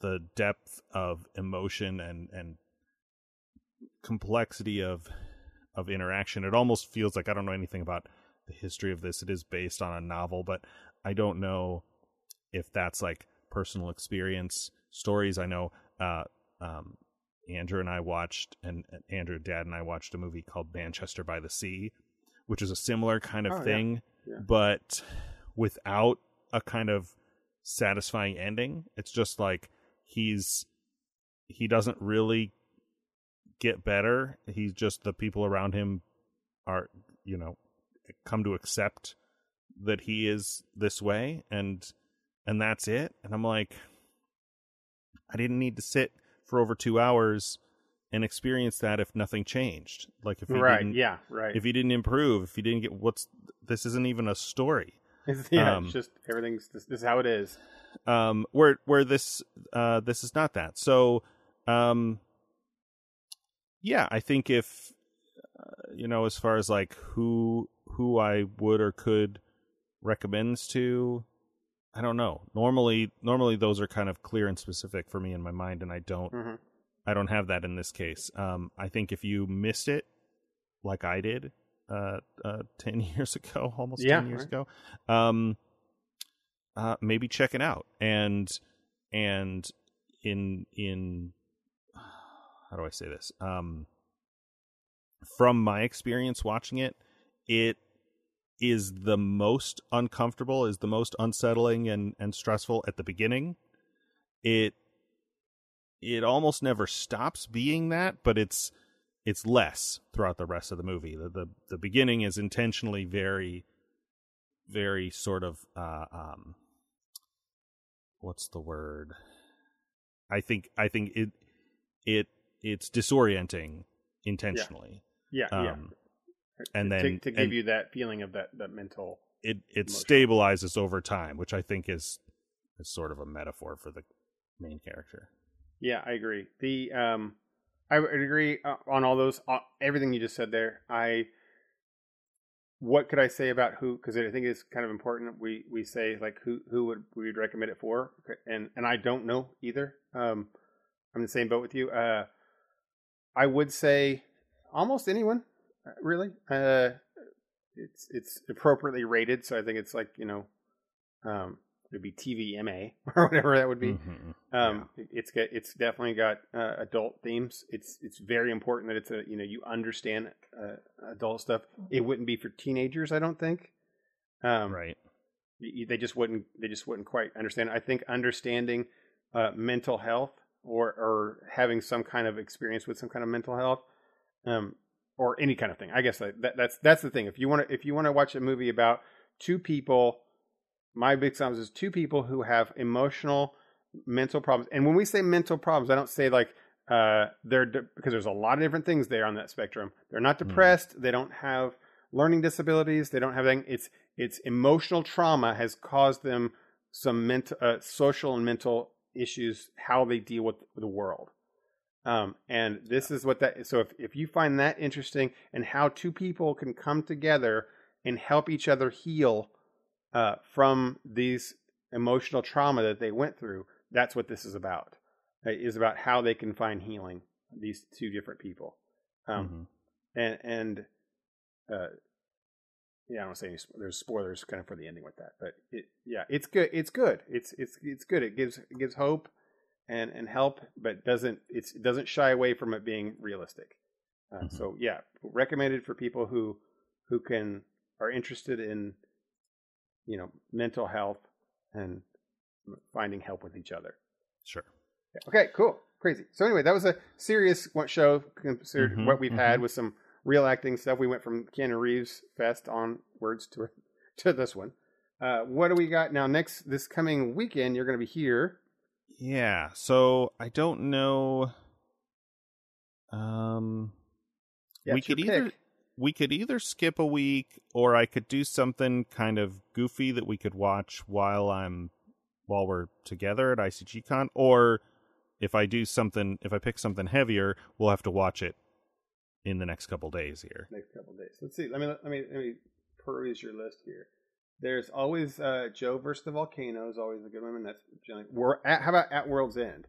Speaker 1: the depth of emotion and and complexity of of interaction. It almost feels like I don't know anything about the history of this. It is based on a novel, but I don't know if that's like personal experience stories. I know uh, um, Andrew and I watched, and, and, Andrew, Dad, and I watched a movie called Manchester by the Sea, which is a similar kind of oh, thing, yeah. Yeah. but without a kind of satisfying ending. It's just like he's he doesn't really get better. He's just the people around him are, you know, come to accept that he is this way and and that's it. And I'm like I didn't need to sit for over 2 hours and experience that if nothing changed. Like if he
Speaker 2: right,
Speaker 1: didn't,
Speaker 2: yeah, right.
Speaker 1: If he didn't improve, if he didn't get what's this isn't even a story.
Speaker 2: It's, yeah,
Speaker 1: Um,
Speaker 2: it's just everything's this, this is how it is.
Speaker 1: um where where this uh this is not that so um yeah i think if uh, you know as far as like who who i would or could recommend this to i don't know. Normally normally those are kind of clear and specific for me in my mind and i don't
Speaker 2: hmm
Speaker 1: i don't have that in this case. Um i think if you missed it like i did uh uh 10 years ago almost
Speaker 2: Yeah,
Speaker 1: 10 years
Speaker 2: right.
Speaker 1: ago um uh maybe check it out. And and in in how do i say this? Um from my experience watching it it is the most uncomfortable is the most unsettling and and stressful at the beginning. It it almost never stops being that but it's it's less throughout the rest of the movie. The the, the beginning is intentionally very very sort of uh um what's the word? I think i think it it it's disorienting intentionally
Speaker 2: Yeah, yeah.
Speaker 1: um and
Speaker 2: to,
Speaker 1: then
Speaker 2: to give
Speaker 1: and
Speaker 2: you that feeling of that that mental.
Speaker 1: it it
Speaker 2: emotional.
Speaker 1: stabilizes over time which i think is is sort of a metaphor for the main character
Speaker 2: Yeah, I agree. The um, I would agree uh, on all those uh, everything you just said there. I what could I say about who? Because I think it's kind of important. We we say like who who would we would recommend it for, and and I don't know either. Um, I'm in the same boat with you. Uh, I would say almost anyone, really. Uh, it's it's appropriately rated, so I think it's like you know, um, it'd be TVMA or whatever that would be.
Speaker 1: Mhm.
Speaker 2: Um, it's got it's definitely got uh, adult themes. It's it's very important that it's a you know you understand uh, adult stuff. It wouldn't be for teenagers, I don't think. Um,
Speaker 1: right
Speaker 2: They just wouldn't they just wouldn't quite understand. I think understanding uh, mental health or or having some kind of experience with some kind of mental health, um, or any kind of thing. I guess that, that that's that's the thing. If you want to if you want to watch a movie about two people, my big sums is two people who have emotional mental problems. And when we say mental problems, I don't say like uh they're de- because there's a lot of different things there on that spectrum. They're not
Speaker 1: Mhm.
Speaker 2: depressed. They don't have learning disabilities. They don't have anything. It's it's emotional trauma has caused them some mental, uh, social and mental issues. How they deal with the world. Um, and this is what that. So if if you find that interesting and how two people can come together and help each other heal uh, from these emotional trauma that they went through, that's what this is about. It is about how they can find healing. These two different people, um,
Speaker 1: Mhm.
Speaker 2: and and uh, yeah, I don't want to say any, there's spoilers kind of for the ending with that, but it, yeah, it's good. It's good. It's it's it's good. It gives it gives hope and and help, but doesn't it's it doesn't shy away from it being realistic. Uh,
Speaker 1: Mhm.
Speaker 2: So yeah, recommended for people who who can are interested in you know mental health and finding help with each other.
Speaker 1: sure.
Speaker 2: Okay, cool, crazy. So anyway, that was a serious show considered
Speaker 1: Mhm,
Speaker 2: what we've had
Speaker 1: mhm.
Speaker 2: with some real acting stuff. We went from Keanu Reeves fest onwards to to this one. Uh, what do we got now? Next, this coming weekend, you're going to be here.
Speaker 1: Yeah. So I don't know. Um,
Speaker 2: Yeah,
Speaker 1: we could either
Speaker 2: pick.
Speaker 1: we could either skip a week, or I could do something kind of goofy that we could watch while I'm while we're together at ICGCon, or if I do something, if I pick something heavier, we'll have to watch it in the next couple days here.
Speaker 2: next couple days. Let's see. Let me let me let me peruse your list here. There's always uh, Joe versus the volcano is always a good one. And that's generally, we're at, how about at World's End?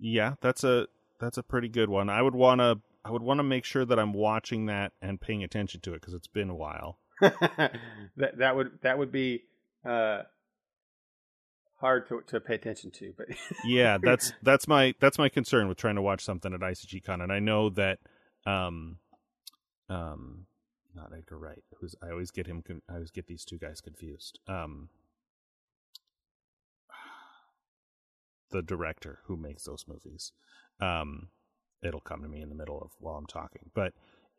Speaker 1: Yeah, that's a that's a pretty good one. I would want to I would want to make sure that I'm watching that and paying attention to it because it's been a while.
Speaker 2: that that would that would be uh, hard to to pay attention to, but
Speaker 1: yeah that's that's my that's my concern with trying to watch something at ICGCon, and I know that um um not Edgar Wright, who's I always get him I always get these two guys confused. Um the director who makes those movies. Um it'll come to me in the middle of while I'm talking, but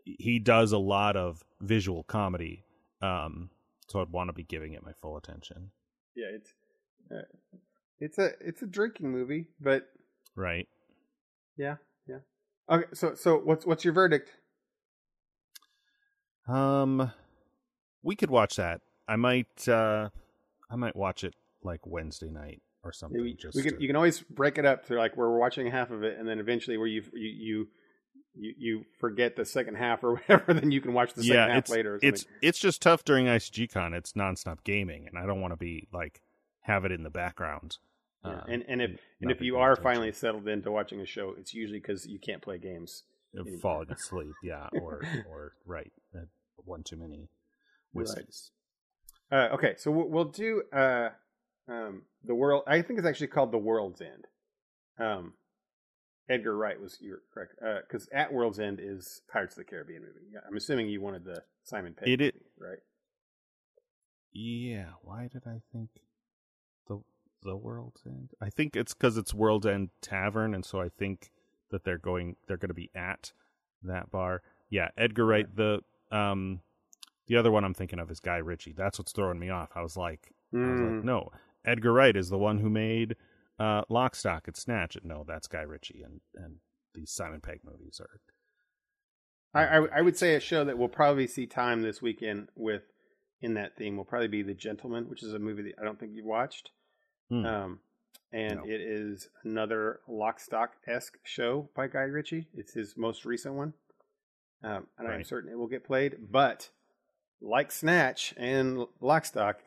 Speaker 1: he does a lot of visual comedy. Um so I'd want to be giving it my full attention.
Speaker 2: yeah, it's it's a it's a drinking movie, but
Speaker 1: Right?
Speaker 2: yeah, yeah. Okay, so so what's what's your verdict?
Speaker 1: Um, we could watch that. I might uh I might watch it like Wednesday night or something.
Speaker 2: We,
Speaker 1: just
Speaker 2: we can,
Speaker 1: to-
Speaker 2: you can always break it up to like where we're watching half of it, and then eventually where you you you you, you forget the second half or whatever, then you can watch the second
Speaker 1: yeah,
Speaker 2: half later. Or something.
Speaker 1: it's it's just tough during ICGCon. It's nonstop gaming, and I don't want to be like have it in the background.
Speaker 2: Yeah,
Speaker 1: um,
Speaker 2: and and if and if you are
Speaker 1: attention.
Speaker 2: finally settled into watching a show, it's usually because you can't play games. anymore.
Speaker 1: falling asleep, yeah, or or right, uh, one too many
Speaker 2: Right. Uh, okay, so we'll, we'll do uh, um, the world. I think it's actually called the World's End. Um, Edgar Wright was you're correct because At World's End is Pirates of the Caribbean movie. Yeah, I'm assuming you wanted the Simon Pegg
Speaker 1: it-
Speaker 2: movie, right?
Speaker 1: Yeah, why did I think the World's End? I think it's because it's World's End Tavern, and so I think that they're going they're going to be at that bar. Yeah, Edgar Wright. The um the other one I'm thinking of is Guy Ritchie. That's what's throwing me off. I was like, I was like,
Speaker 2: Mm,
Speaker 1: no, Edgar Wright is the one who made uh Lock, Stock, and Snatch. No, that's Guy Ritchie, and and these Simon Pegg movies are.
Speaker 2: I, I I would say a show that we'll probably see time this weekend with in that theme will probably be The Gentlemen, which is a movie that I don't think you've watched.
Speaker 1: Hmm.
Speaker 2: Um, and
Speaker 1: No.
Speaker 2: it is another Lock Stock esque show by Guy Ritchie. It's his most recent one, um, and I'm certain it will get played. But like Snatch and Lock Stock,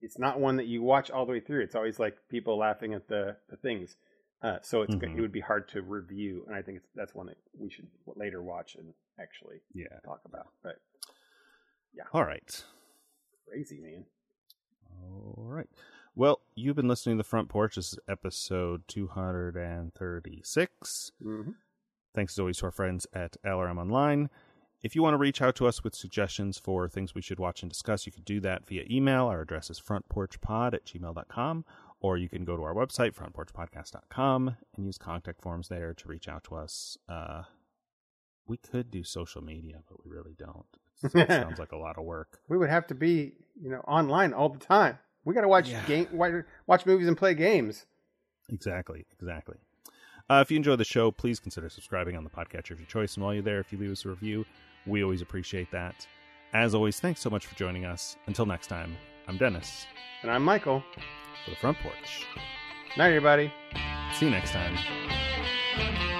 Speaker 2: it's not one that you watch all the way through. It's always like people laughing at the the things. Uh, so it's
Speaker 1: Mhm.
Speaker 2: it would be hard to review, and I think it's, that's one that we should later watch and actually
Speaker 1: yeah.
Speaker 2: talk about. But yeah,
Speaker 1: All right.
Speaker 2: crazy man.
Speaker 1: All right. Well, you've been listening to the front porch. This is episode 236.
Speaker 2: Mm-hmm.
Speaker 1: Thanks as always to our friends at LRM Online. If you want to reach out to us with suggestions for things we should watch and discuss, you can do that via email. Our address is frontporchpod at gmail.com, or you can go to our website, frontporchpodcast.com, and use contact forms there to reach out to us. Uh, we could do social media, but we really don't. It sounds like a lot of work.
Speaker 2: We would have to be, you know, online all the time. We got to watch
Speaker 1: Yeah.
Speaker 2: game, watch, movies and play games.
Speaker 1: Exactly, exactly. Uh, if you enjoy the show, please consider subscribing on the podcatcher of your choice. And while you're there, if you leave us a review, we always appreciate that. As always, thanks so much for joining us. Until next time, I'm Dennis
Speaker 2: And I'm Michael.
Speaker 1: for the front porch.
Speaker 2: Night, everybody.
Speaker 1: See you next time.